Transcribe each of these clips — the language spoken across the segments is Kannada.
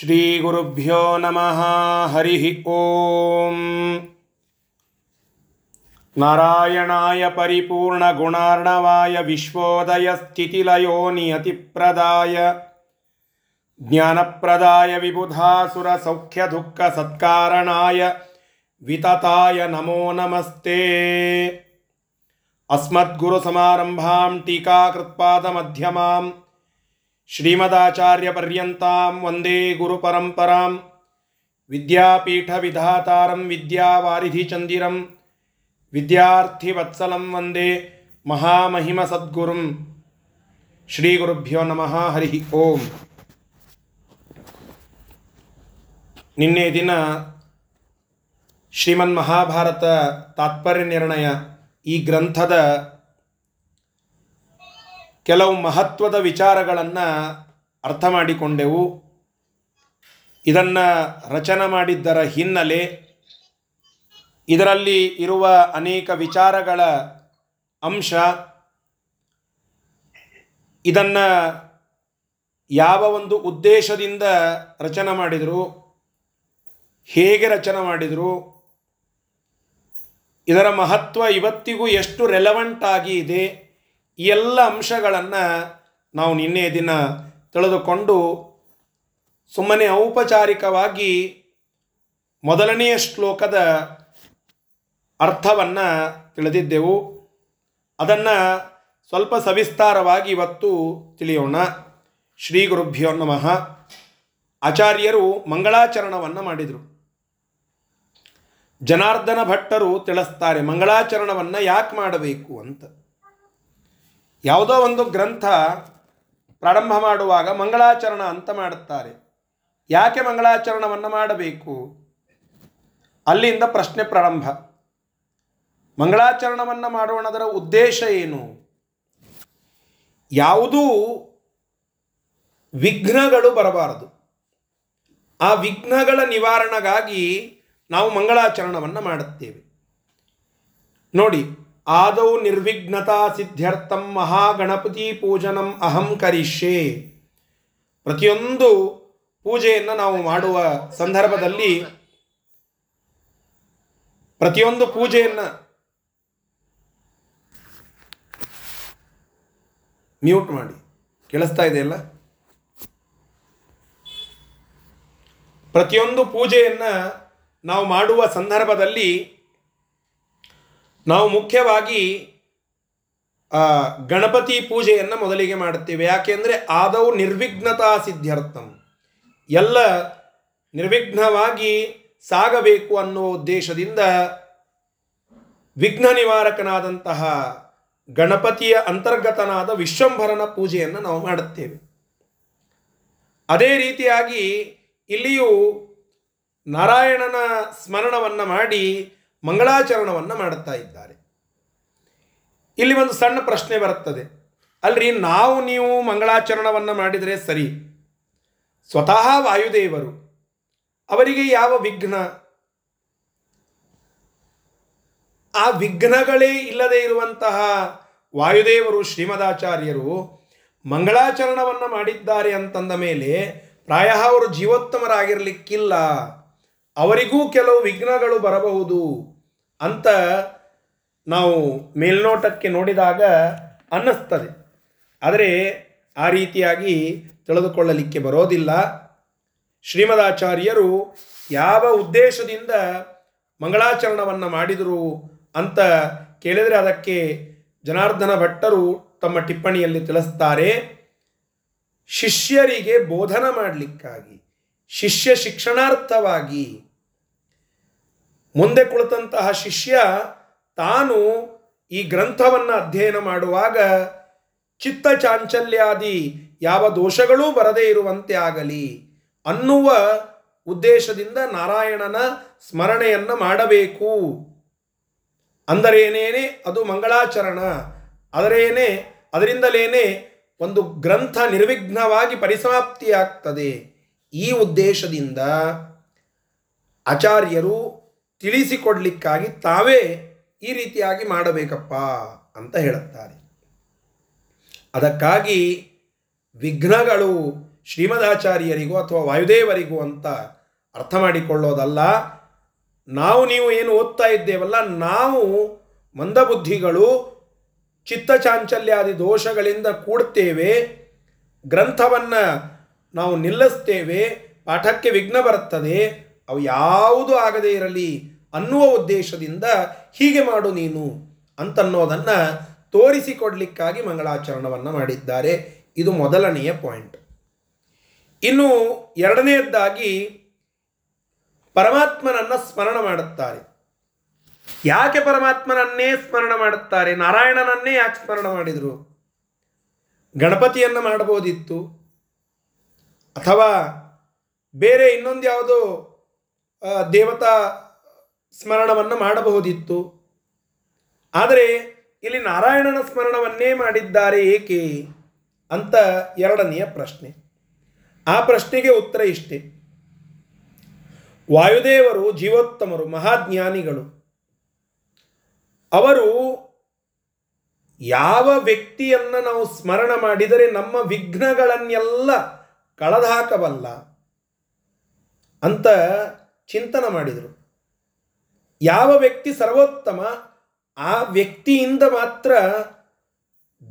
श्रीगुरुभ्यो नमः हरिः ॐ नारायणाय परिपूर्णगुणार्णवाय विश्वोदयस्थितिलयो नियतिप्रदाय ज्ञानप्रदाय विबुधासुरसौख्यदुःखसत्कारणाय वितताय नमो नमस्ते। अस्मद्गुरुसमारम्भां टीकाकृत्पादमध्यमाम् ಶ್ರೀಮದಾಚಾರ್ಯಪರ್ಯಂತಾಂ ವಂದೇ ಗುರುಪರಂಪರಾಂ ವಿದ್ಯಾಪೀಠವಿಧಾತಾರಂ ವಿದ್ಯಾವಾರಿಧಿಚಂದಿರಂ ವಿದ್ಯಾರ್ಥಿವತ್ಸಲಂ ವಂದೇ ಮಹಾಮಹಿಮ ಸದ್ಗುರುಂ ಶ್ರೀ ಗುರುಭ್ಯೋ ನಮಃ ಹರಿ ಓಂ ನಿನ್ನೆ ದಿನ ಶ್ರೀಮನ್ ಮಹಾಭಾರತ ತಾತ್ಪರ್ಯ ನಿರ್ಣಯ ಈ ಗ್ರಂಥದ ಕೆಲವು ಮಹತ್ವದ ವಿಚಾರಗಳನ್ನು ಅರ್ಥ ಮಾಡಿಕೊಂಡೆವು. ಇದನ್ನು ರಚನೆ ಮಾಡಿದ್ದರ ಹಿನ್ನೆಲೆ ಇದರಲ್ಲಿ ಇರುವ ಅನೇಕ ವಿಚಾರಗಳ ಅಂಶ. ಇದನ್ನು ಯಾವ ಒಂದು ಉದ್ದೇಶದಿಂದ ರಚನೆ ಮಾಡಿದರು, ಹೇಗೆ ರಚನೆ ಮಾಡಿದರು, ಇದರ ಮಹತ್ವ ಇವತ್ತಿಗೂ ಎಷ್ಟು ರೆಲವೆಂಟ್ ಆಗಿ ಇದೆ ಈ ಎಲ್ಲ ಅಂಶಗಳನ್ನು ನಾವು ನಿನ್ನೆ ದಿನ ತಿಳಿದುಕೊಂಡು ಸುಮ್ಮನೆ ಔಪಚಾರಿಕವಾಗಿ ಮೊದಲನೆಯ ಶ್ಲೋಕದ ಅರ್ಥವನ್ನು ತಿಳಿದಿದ್ದೆವು. ಅದನ್ನು ಸ್ವಲ್ಪ ಸವಿಸ್ತಾರವಾಗಿ ಇವತ್ತು ತಿಳಿಯೋಣ. ಶ್ರೀ ಗುರುಭ್ಯೋ ನಮಃ. ಆಚಾರ್ಯರು ಮಂಗಳಾಚರಣವನ್ನು ಮಾಡಿದರು. ಜನಾರ್ದನ ಭಟ್ಟರು ತಿಳಿಸ್ತಾರೆ, ಮಂಗಳಾಚರಣವನ್ನು ಯಾಕೆ ಮಾಡಬೇಕು? ಅಂತ. ಯಾವುದೋ ಒಂದು ಗ್ರಂಥ ಪ್ರಾರಂಭ ಮಾಡುವಾಗ ಮಂಗಳಾಚರಣ ಅಂತ ಮಾಡುತ್ತಾರೆ. ಯಾಕೆ ಮಂಗಳಾಚರಣವನ್ನು ಮಾಡಬೇಕು? ಅಲ್ಲಿಂದ ಪ್ರಶ್ನೆ ಪ್ರಾರಂಭ. ಮಂಗಳಾಚರಣವನ್ನು ಮಾಡೋಣದರ ಉದ್ದೇಶ ಏನು? ಯಾವುದೂ ವಿಘ್ನಗಳು ಬರಬಾರದು. ಆ ವಿಘ್ನಗಳ ನಿವಾರಣೆಗಾಗಿ ನಾವು ಮಂಗಳಾಚರಣವನ್ನು ಮಾಡುತ್ತೇವೆ. ನೋಡಿ ಆದೌ ನಿರ್ವಿಘ್ನತಾ ಸಿದ್ಧ್ಯರ್ಥಂ ಮಹಾಗಣಪತಿ ಪೂಜನಂ ಅಹಂ ಕರಿಷ್ಯೆ. ಪ್ರತಿಯೊಂದು ಪೂಜೆಯನ್ನು ನಾವು ಮಾಡುವ ಸಂದರ್ಭದಲ್ಲಿ ಪ್ರತಿಯೊಂದು ಪೂಜೆಯನ್ನು ಮ್ಯೂಟ್ ಮಾಡಿ. ಕೇಳಿಸ್ತಾ ಇದೆಯಲ್ಲ ಪ್ರತಿಯೊಂದು ಪೂಜೆಯನ್ನು ನಾವು ಮಾಡುವ ಸಂದರ್ಭದಲ್ಲಿ ನಾವು ಮುಖ್ಯವಾಗಿ ಗಣಪತಿ ಪೂಜೆಯನ್ನು ಮೊದಲಿಗೆ ಮಾಡುತ್ತೇವೆ. ಯಾಕೆಂದರೆ ಆದವು ನಿರ್ವಿಘ್ನತಾ ಸಿದ್ಧ್ಯರ್ಥಂ ಎಲ್ಲ ನಿರ್ವಿಘ್ನವಾಗಿ ಸಾಗಬೇಕು ಅನ್ನುವ ಉದ್ದೇಶದಿಂದ ವಿಘ್ನ ನಿವಾರಕನಾದಂತಹ ಗಣಪತಿಯ ಅಂತರ್ಗತನಾದ ವಿಶ್ವಂಭರನ ಪೂಜೆಯನ್ನು ನಾವು ಮಾಡುತ್ತೇವೆ. ಅದೇ ರೀತಿಯಾಗಿ ಇಲ್ಲಿಯೂ ನಾರಾಯಣನ ಸ್ಮರಣವನ್ನು ಮಾಡಿ ಮಂಗಳಾಚರಣವನ್ನು ಮಾಡುತ್ತಾ ಇದ್ದಾರೆ. ಇಲ್ಲಿ ಒಂದು ಸಣ್ಣ ಪ್ರಶ್ನೆ ಬರುತ್ತದೆ. ಅಲ್ರಿ, ನಾವು ನೀವು ಮಂಗಳಾಚರಣವನ್ನು ಮಾಡಿದರೆ ಸರಿ. ಸ್ವತಃ ವಾಯುದೇವರು ಅವರಿಗೆ ಯಾವ ವಿಘ್ನ? ಆ ವಿಘ್ನಗಳೇ ಇಲ್ಲದೆ ಇರುವಂತಹ ವಾಯುದೇವರು ಶ್ರೀಮದಾಚಾರ್ಯರು ಮಂಗಳಾಚರಣವನ್ನು ಮಾಡಿದ್ದಾರೆ ಅಂತಂದ ಮೇಲೆ ಪ್ರಾಯ ಅವರು ಜೀವೋತ್ತಮರಾಗಿರಲಿಕ್ಕಿಲ್ಲ. ಅವರಿಗೂ ಕೆಲವು ವಿಘ್ನಗಳು ಬರಬಹುದು ಅಂತ ನಾವು ಮೇಲ್ನೋಟಕ್ಕೆ ನೋಡಿದಾಗ ಅನ್ನಿಸ್ತದೆ. ಆದರೆ ಆ ರೀತಿಯಾಗಿ ತಿಳಿದುಕೊಳ್ಳಲಿಕ್ಕೆ ಬರೋದಿಲ್ಲ. ಶ್ರೀಮದಾಚಾರ್ಯರು ಯಾವ ಉದ್ದೇಶದಿಂದ ಮಂಗಳಾಚರಣವನ್ನು ಮಾಡಿದರು ಅಂತ ಕೇಳಿದರೆ ಅದಕ್ಕೆ ಜನಾರ್ದನ ಭಟ್ಟರು ತಮ್ಮ ಟಿಪ್ಪಣಿಯಲ್ಲಿ ತಿಳಿಸ್ತಾರೆ, ಶಿಷ್ಯರಿಗೆ ಬೋಧನ ಮಾಡಲಿಕ್ಕಾಗಿ, ಶಿಷ್ಯ ಶಿಕ್ಷಣಾರ್ಥವಾಗಿ ಮುಂದೆ ಕುಳಿತಂತಹ ಶಿಷ್ಯ ತಾನು ಈ ಗ್ರಂಥವನ್ನು ಅಧ್ಯಯನ ಮಾಡುವಾಗ ಚಿತ್ತ ಚಾಂಚಲ್ಯಾದಿ ಯಾವ ದೋಷಗಳೂ ಬರದೇ ಇರುವಂತೆ ಆಗಲಿ ಅನ್ನುವ ಉದ್ದೇಶದಿಂದ ನಾರಾಯಣನ ಸ್ಮರಣೆಯನ್ನು ಮಾಡಬೇಕು. ಅಂದರೇನೇನೆ ಅದು ಮಂಗಳಾಚರಣ, ಅದರೇನೆ ಅದರಿಂದಲೇನೆ ಒಂದು ಗ್ರಂಥ ನಿರ್ವಿಘ್ನವಾಗಿ ಪರಿಸಮಾಪ್ತಿಯಾಗ್ತದೆ. ಈ ಉದ್ದೇಶದಿಂದ ಆಚಾರ್ಯರು ತಿಳಿಸಿಕೊಡ್ಲಿಕ್ಕಾಗಿ ತಾವೇ ಈ ರೀತಿಯಾಗಿ ಮಾಡಬೇಕಪ್ಪ ಅಂತ ಹೇಳುತ್ತಾರೆ. ಅದಕ್ಕಾಗಿ ವಿಘ್ನಗಳು ಶ್ರೀಮದಾಚಾರ್ಯರಿಗೂ ಅಥವಾ ವಾಯುದೇವರಿಗೂ ಅಂತ ಅರ್ಥ ಮಾಡಿಕೊಳ್ಳೋದಲ್ಲ. ನಾವು ನೀವು ಏನು ಓದ್ತಾ ಇದ್ದೇವಲ್ಲ, ನಾವು ಮಂದಬುದ್ಧಿಗಳು ಚಿತ್ತಚಾಂಚಲ್ಯಾದಿ ದೋಷಗಳಿಂದ ಕೂಡ್ತೇವೆ, ಗ್ರಂಥವನ್ನು ನಾವು ನಿಲ್ಲಿಸ್ತೇವೆ, ಪಾಠಕ್ಕೆ ವಿಘ್ನ ಬರುತ್ತದೆ ಅವು ಯಾವುದು ಆಗದೇ ಇರಲಿ ಅನ್ನುವ ಉದ್ದೇಶದಿಂದ ಹೀಗೆ ಮಾಡು ನೀನು ಅಂತನ್ನೋದನ್ನು ತೋರಿಸಿಕೊಡ್ಲಿಕ್ಕಾಗಿ ಮಂಗಳಾಚರಣವನ್ನು ಮಾಡಿದ್ದಾರೆ. ಇದು ಮೊದಲನೆಯ ಪಾಯಿಂಟ್. ಇನ್ನು ಎರಡನೆಯದ್ದಾಗಿ ಪರಮಾತ್ಮನನ್ನು ಸ್ಮರಣ ಮಾಡುತ್ತಾರೆ. ಯಾಕೆ ಪರಮಾತ್ಮನನ್ನೇ ಸ್ಮರಣ ಮಾಡುತ್ತಾರೆ? ನಾರಾಯಣನನ್ನೇ ಯಾಕೆ ಸ್ಮರಣ ಮಾಡಿದರು? ಗಣಪತಿಯನ್ನು ಮಾಡಬಹುದಿತ್ತು. ಅಥವಾ ಬೇರೆ ಇನ್ನೊಂದು ಯಾವುದೋ ದೇವತಾ ಸ್ಮರಣವನ್ನು ಮಾಡಬಹುದಿತ್ತು. ಆದರೆ ಇಲ್ಲಿ ನಾರಾಯಣನ ಸ್ಮರಣವನ್ನೇ ಮಾಡಿದ್ದಾರೆ ಏಕೆ ಅಂತ ಎರಡನೆಯ ಪ್ರಶ್ನೆ. ಆ ಪ್ರಶ್ನೆಗೆ ಉತ್ತರ ಇಷ್ಟೇ. ವಾಯುದೇವರು ಜೀವೋತ್ತಮರು, ಮಹಾಜ್ಞಾನಿಗಳು. ಅವರು ಯಾವ ವ್ಯಕ್ತಿಯನ್ನು ನಾವು ಸ್ಮರಣ ಮಾಡಿದರೆ ನಮ್ಮ ವಿಘ್ನಗಳನ್ನೆಲ್ಲ ಕಳೆದಾಕಬಲ್ಲ ಅಂತ ಚಿಂತನೆ ಮಾಡಿದರು. ಯಾವ ವ್ಯಕ್ತಿ ಸರ್ವೋತ್ತಮ, ಆ ವ್ಯಕ್ತಿಯಿಂದ ಮಾತ್ರ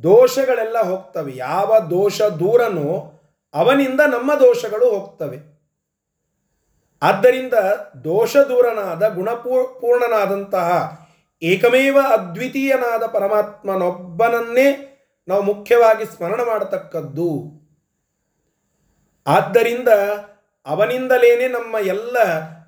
ದೋಷಗಳೆಲ್ಲ ಹೋಗ್ತವೆ. ಯಾವ ದೋಷ ದೂರನೋ ಅವನಿಂದ ನಮ್ಮ ದೋಷಗಳು ಹೋಗ್ತವೆ. ಆದ್ದರಿಂದ ದೋಷ ದೂರನಾದ, ಗುಣಪೂರ್ಣನಾದಂತಹ, ಏಕಮೇವ ಅದ್ವಿತೀಯನಾದ ಪರಮಾತ್ಮನೊಬ್ಬನನ್ನೇ ನಾವು ಮುಖ್ಯವಾಗಿ ಸ್ಮರಣ ಮಾಡತಕ್ಕದ್ದು. ಆದ್ದರಿಂದ ಅವನಿಂದಲೇನೆ ನಮ್ಮ ಎಲ್ಲ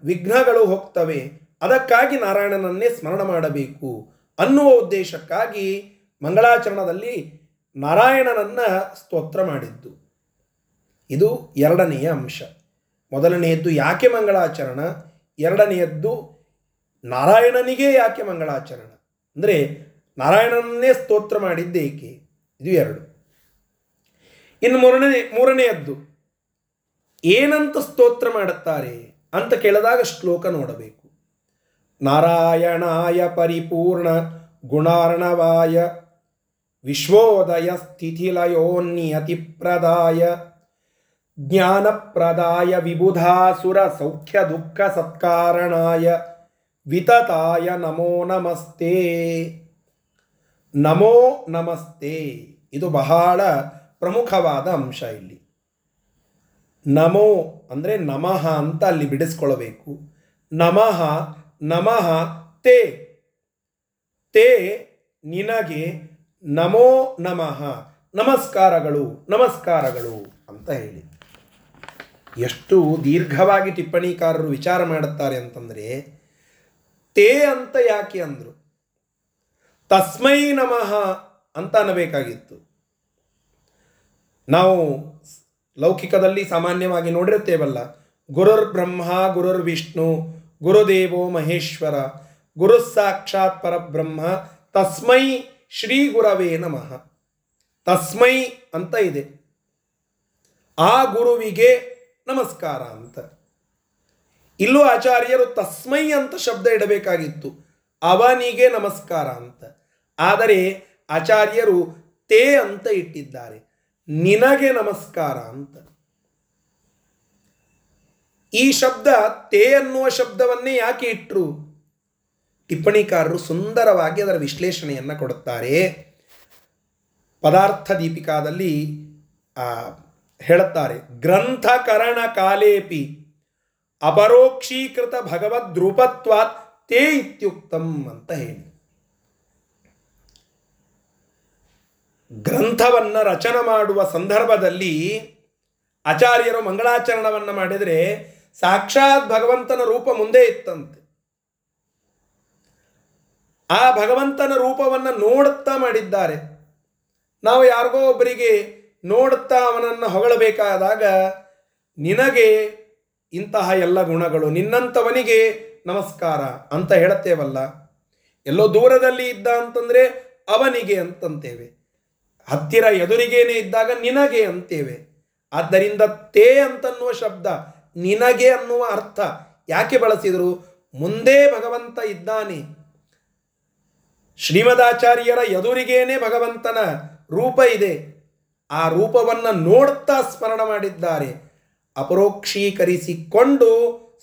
ವಿಘ್ನಗಳು ಹೋಗ್ತವೆ. ಅದಕ್ಕಾಗಿ ನಾರಾಯಣನನ್ನೇ ಸ್ಮರಣ ಮಾಡಬೇಕು. ಅನ್ನುವ ಉದ್ದೇಶಕ್ಕಾಗಿ ಮಂಗಳಾಚರಣದಲ್ಲಿ ನಾರಾಯಣನನ್ನು ಸ್ತೋತ್ರ ಮಾಡಿದ್ದು. ಇದು ಎರಡನೆಯ ಅಂಶ. ಮೊದಲನೆಯದ್ದು ಯಾಕೆ ಮಂಗಳಾಚರಣ? ಎರಡನೆಯದ್ದು ನಾರಾಯಣನಿಗೆ ಯಾಕೆ ಮಂಗಳಾಚರಣ? ಅಂದರೆ ನಾರಾಯಣನನ್ನೇ ಸ್ತೋತ್ರ ಮಾಡಿದ್ದೇಕೆ? ಇದು ಎರಡು. ಇನ್ನು ಮೂರನೇ, ಮೂರನೆಯದ್ದು. ಏನಂತ ಸ್ತೋತ್ರ ಮಾಡುತ್ತಾರೆ ಅಂತ ಕೇಳಿದಾಗ ಶ್ಲೋಕ ನೋಡಬೇಕು. ನಾರಾಯಣಾಯ ಪರಿಪೂರ್ಣ ಗುಣಾರ್ಣವಾಯ ವಿಶ್ವೋದಯ ಸ್ಥಿತಿಲಯೋನ್ನಿಯತಿಪ್ರದಾಯ ಜ್ಞಾನಪ್ರದಾಯ ವಿಬುಧಾಸುರ ಸೌಖ್ಯ ದುಃಖ ಸತ್ಕಾರಣಾಯ ವಿತತಾಯ ನಮೋ ನಮಸ್ತೆ. ನಮೋ ನಮಸ್ತೆ. ಇದು ಬಹಳ ಪ್ರಮುಖವಾದ ಅಂಶ ಇಲ್ಲಿ. ನಮೋ ಅಂದರೆ ನಮಃ ಅಂತ ಅಲ್ಲಿ ಬಿಡಿಸ್ಕೊಳ್ಬೇಕು ನಮಃ ನಮಃ, ತೇ. ತೇ ನಿನಗೆ ನಮೋ ನಮಃ. ನಮಸ್ಕಾರಗಳು ನಮಸ್ಕಾರಗಳು ಅಂತ ಹೇಳಿ. ಎಷ್ಟು ದೀರ್ಘವಾಗಿ ಟಿಪ್ಪಣಿಕಾರರು ವಿಚಾರ ಮಾಡುತ್ತಾರೆ ಅಂತಂದರೆ, ತೇ ಅಂತ ಯಾಕೆ ಅಂದರು? ತಸ್ಮೈ ನಮಃ ಅಂತ ಅನ್ನಬೇಕಾಗಿತ್ತು. ನಾವು ಲೌಕಿಕದಲ್ಲಿ ಸಾಮಾನ್ಯವಾಗಿ ನೋಡಿರುತ್ತೇವಲ್ಲ, ಗುರುರ್ ಬ್ರಹ್ಮ, ಗುರುರ್ ವಿಷ್ಣು, ಗುರುದೇವೋ ಮಹೇಶ್ವರ ಗುರು ಸಾಕ್ಷಾತ್ ಪರಬ್ರಹ್ಮ, ತಸ್ಮೈ ಶ್ರೀ ಗುರವೇ ನಮಃ. ತಸ್ಮೈ ಅಂತ ಇದೆ. ಆ ಗುರುವಿಗೆ ನಮಸ್ಕಾರ ಅಂತ. ಇಲ್ಲೂ ಆಚಾರ್ಯರು ತಸ್ಮೈ ಅಂತ ಶಬ್ದ ಇಡಬೇಕಾಗಿತ್ತು. ಅವನಿಗೆ ನಮಸ್ಕಾರ ಅಂತ. ಆದರೆ ಆಚಾರ್ಯರು ತೇ ಅಂತ ಇಟ್ಟಿದ್ದಾರೆ. ನಿನಗೆ ನಮಸ್ಕಾರ ಅಂತ. ಈ ಶಬ್ದ ತೇ ಅನ್ನುವ ಶಬ್ದವನ್ನೇ ಯಾಕೆ ಇಟ್ಟರು ಟಿಪ್ಪಣಿಕಾರರು ಸುಂದರವಾಗಿ ಅದರ ವಿಶ್ಲೇಷಣೆಯನ್ನು ಕೊಡುತ್ತಾರೆ. ಪದಾರ್ಥ ದೀಪಿಕಾದಲ್ಲಿ ಹೇಳುತ್ತಾರೆ, ಗ್ರಂಥಕರಣ ಕಾಲೇಪಿ ಅಪರೋಕ್ಷೀಕೃತ ಭಗವದ್ರೂಪತ್ವಾತ್ ತೇ ಇತ್ಯುಕ್ತಂ ಅಂತ ಹೇಳಿ. ಗ್ರಂಥವನ್ನು ರಚನೆ ಮಾಡುವ ಸಂದರ್ಭದಲ್ಲಿ ಆಚಾರ್ಯರು ಮಂಗಳಾಚರಣವನ್ನು ಮಾಡಿದರೆ ಸಾಕ್ಷಾತ್ ಭಗವಂತನ ರೂಪ ಮುಂದೆ ಇತ್ತಂತೆ. ಆ ಭಗವಂತನ ರೂಪವನ್ನು ನೋಡುತ್ತಾ ಮಾಡಿದ್ದಾರೆ. ನಾವು ಯಾರಿಗೋ ಒಬ್ಬರಿಗೆ ನೋಡುತ್ತಾ ಅವನನ್ನು ಹೊಗಳಬೇಕಾದಾಗ ನಿನಗೆ ಇಂತಹ ಎಲ್ಲ ಗುಣಗಳು ನಿನ್ನಂಥವನಿಗೆ ನಮಸ್ಕಾರ ಅಂತ ಹೇಳುತ್ತೇವಲ್ಲ. ಎಲ್ಲೋ ದೂರದಲ್ಲಿ ಇದ್ದ ಅಂತಂದರೆ ಅವನಿಗೆ ಅಂತಂತೇವೆ. ಹತ್ತಿರ ಎದುರಿಗೇನೆ ಇದ್ದಾಗ ನಿನಗೆ ಅಂತೇವೆ. ಆದ್ದರಿಂದ ತೇ ಅಂತನ್ನುವ ಶಬ್ದ ನಿನಗೆ ಅನ್ನುವ ಅರ್ಥ. ಯಾಕೆ ಬಳಸಿದರು? ಮುಂದೆ ಭಗವಂತ ಇದ್ದಾನೆ. ಶ್ರೀಮದಾಚಾರ್ಯರ ಎದುರಿಗೇನೆ ಭಗವಂತನ ರೂಪ ಇದೆ. ಆ ರೂಪವನ್ನು ನೋಡ್ತಾ ಸ್ಮರಣ ಮಾಡಿದ್ದಾರೆ. ಅಪರೋಕ್ಷೀಕರಿಸಿಕೊಂಡು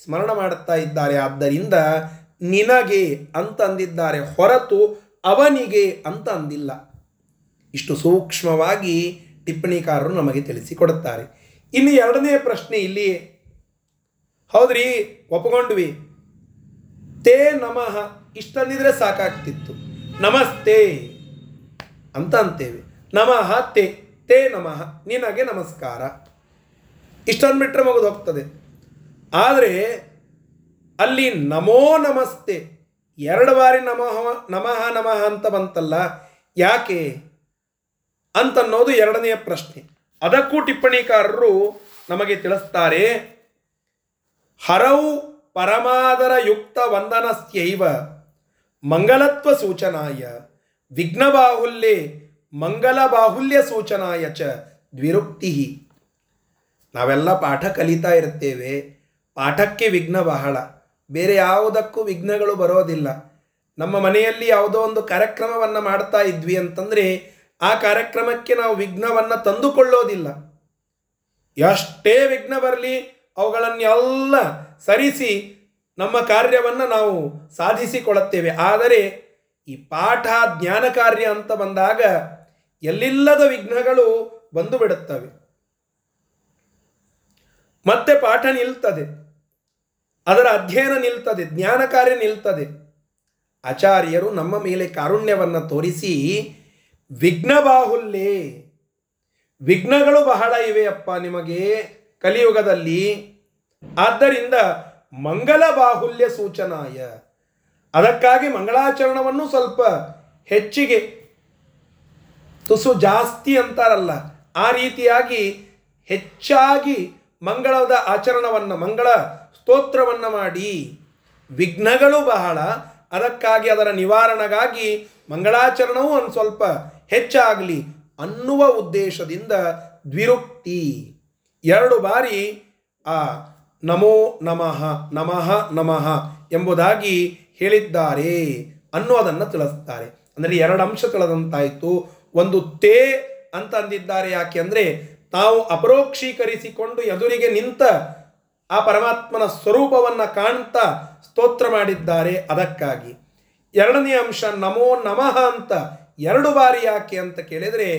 ಸ್ಮರಣ ಮಾಡುತ್ತಾ ಇದ್ದಾರೆ. ಆದ್ದರಿಂದ ನಿನಗೆ ಅಂತ ಅಂದಿದ್ದಾರೆ. ಹೊರತು ಅವನಿಗೆ ಅಂತ ಅಂದಿಲ್ಲ. ಇಷ್ಟು ಸೂಕ್ಷ್ಮವಾಗಿ ಟಿಪ್ಪಣಿಕಾರರು ನಮಗೆ ತಿಳಿಸಿಕೊಡುತ್ತಾರೆ. ಇನ್ನು ಎರಡನೇ ಪ್ರಶ್ನೆ ಇಲ್ಲಿ, ಹೌದ್ರಿ, ಒಪ್ಕೊಂಡ್ವಿ. ತೇ ನಮಃ ಇಷ್ಟಂದಿದ್ರೆ ಸಾಕಾಗ್ತಿತ್ತು. ನಮಸ್ತೆ ಅಂತ ಅಂತೇವೆ. ನಮಃ ತೇ ತೇ ನಮಃ, ನಿನಗೆ ನಮಸ್ಕಾರ. ಇಷ್ಟಂದ್ಬಿಟ್ರೆ ಮಗದು ಹೋಗ್ತದೆ. ಆದರೆ, ಅಲ್ಲಿ ನಮೋ ನಮಸ್ತೆ, ಎರಡು ಬಾರಿ ನಮಃ ನಮಃ ನಮಃ ಅಂತ ಬಂತಲ್ಲ, ಯಾಕೆ? ಅಂತನ್ನೋದು ಎರಡನೆಯ ಪ್ರಶ್ನೆ. ಅದಕ್ಕೂ ಟಿಪ್ಪಣಿಕಾರರು ನಮಗೆ ತಿಳಿಸ್ತಾರೆ, ಹರೌ ಪರಮಾದರ ಯುಕ್ತ ವಂದನಸ್ಯೈವ ಮಂಗಲತ್ವ ಸೂಚನಾಯ, ವಿಘ್ನಬಾಹುಲ್ಯೆ ಮಂಗಲ ಬಾಹುಲ್ಯ ಸೂಚನಾಯ ಚ ದ್ವಿರುಕ್ತಿ. ನಾವೆಲ್ಲ ಪಾಠ ಕಲಿತಾ ಇರ್ತೇವೆ. ಪಾಠಕ್ಕೆ ವಿಘ್ನ ಬಹಳ. ಬೇರೆ ಯಾವುದಕ್ಕೂ ವಿಘ್ನಗಳು ಬರೋದಿಲ್ಲ. ನಮ್ಮ ಮನೆಯಲ್ಲಿ ಯಾವುದೋ ಒಂದು ಕಾರ್ಯಕ್ರಮವನ್ನು ಮಾಡ್ತಾ ಇದ್ವಿ ಅಂತಂದರೆ ಆ ಕಾರ್ಯಕ್ರಮಕ್ಕೆ ನಾವು ವಿಘ್ನವನ್ನು ತಂದುಕೊಳ್ಳೋದಿಲ್ಲ. ಎಷ್ಟೇ ವಿಘ್ನ ಬರಲಿ, ಅವುಗಳನ್ನೆಲ್ಲ ಸರಿಸಿ ನಮ್ಮ ಕಾರ್ಯವನ್ನು ನಾವು ಸಾಧಿಸಿಕೊಳ್ಳುತ್ತೇವೆ. ಆದರೆ ಈ ಪಾಠ ಜ್ಞಾನ ಕಾರ್ಯ ಅಂತ ಬಂದಾಗ ಎಲ್ಲಿಲ್ಲದ ವಿಘ್ನಗಳು ಬಂದು ಬಿಡುತ್ತವೆ. ಮತ್ತೆ ಪಾಠ ನಿಲ್ತದೆ. ಅದರ ಅಧ್ಯಯನ ನಿಲ್ತದೆ, ಜ್ಞಾನ ಕಾರ್ಯ ನಿಲ್ತದೆ. ಆಚಾರ್ಯರು ನಮ್ಮ ಮೇಲೆ ಕಾರುಣ್ಯವನ್ನು ತೋರಿಸಿ ವಿಘ್ನ ಬಾಹುಲ್ಯೆ, ವಿಘ್ನಗಳು ಬಹಳ ಇವೆಯಪ್ಪ ನಿಮಗೆ ಕಲಿಯುಗದಲ್ಲಿ. ಆದ್ದರಿಂದ ಮಂಗಲ ಬಾಹುಲ್ಯ ಸೂಚನಾಯ. ಅದಕ್ಕಾಗಿ ಮಂಗಳಾಚರಣವನ್ನು ಸ್ವಲ್ಪ ಹೆಚ್ಚಿಗೆ ತುಸು ಜಾಸ್ತಿ ಅಂತಾರಲ್ಲ, ಆ ರೀತಿಯಾಗಿ ಹೆಚ್ಚಾಗಿ ಮಂಗಳದ ಆಚರಣವನ್ನು, ಮಂಗಳ ಸ್ತೋತ್ರವನ್ನು ಮಾಡಿ. ವಿಘ್ನಗಳು ಬಹಳ, ಅದಕ್ಕಾಗಿ ಅದರ ನಿವಾರಣೆಗಾಗಿ ಮಂಗಳಾಚರಣವೂ ಒಂದು ಸ್ವಲ್ಪ ಹೆಚ್ಚಾಗಲಿ ಅನ್ನುವ ಉದ್ದೇಶದಿಂದ ದ್ವಿರುಕ್ತಿ. ಎರಡು ಬಾರಿ ಆ ನಮೋ ನಮಃ ನಮಃ ನಮಃ ಎಂಬುದಾಗಿ ಹೇಳಿದ್ದಾರೆ ಅನ್ನೋದನ್ನು ತಿಳಿಸ್ತಾರೆ. ಅಂದರೆ ಎರಡು ಅಂಶ ತಿಳಿದಂತಾಯಿತು. ಒಂದು ತೇ ಅಂತ ಅಂದಿದ್ದಾರೆ ಯಾಕೆ ಅಂದರೆ ತಾವು ಅಪರೋಕ್ಷೀಕರಿಸಿಕೊಂಡು ಎದುರಿಗೆ ನಿಂತ ಆ ಪರಮಾತ್ಮನ ಸ್ವರೂಪವನ್ನು ಕಾಣ್ತಾ ಸ್ತೋತ್ರ ಮಾಡಿದ್ದಾರೆ ಅದಕ್ಕಾಗಿ. ಎರಡನೇ ಅಂಶ ನಮೋ ನಮಃ ಅಂತ ಎರಡು ಬಾರಿ ಯಾಕೆ ಅಂತ ಕೇಳಿದರೆ,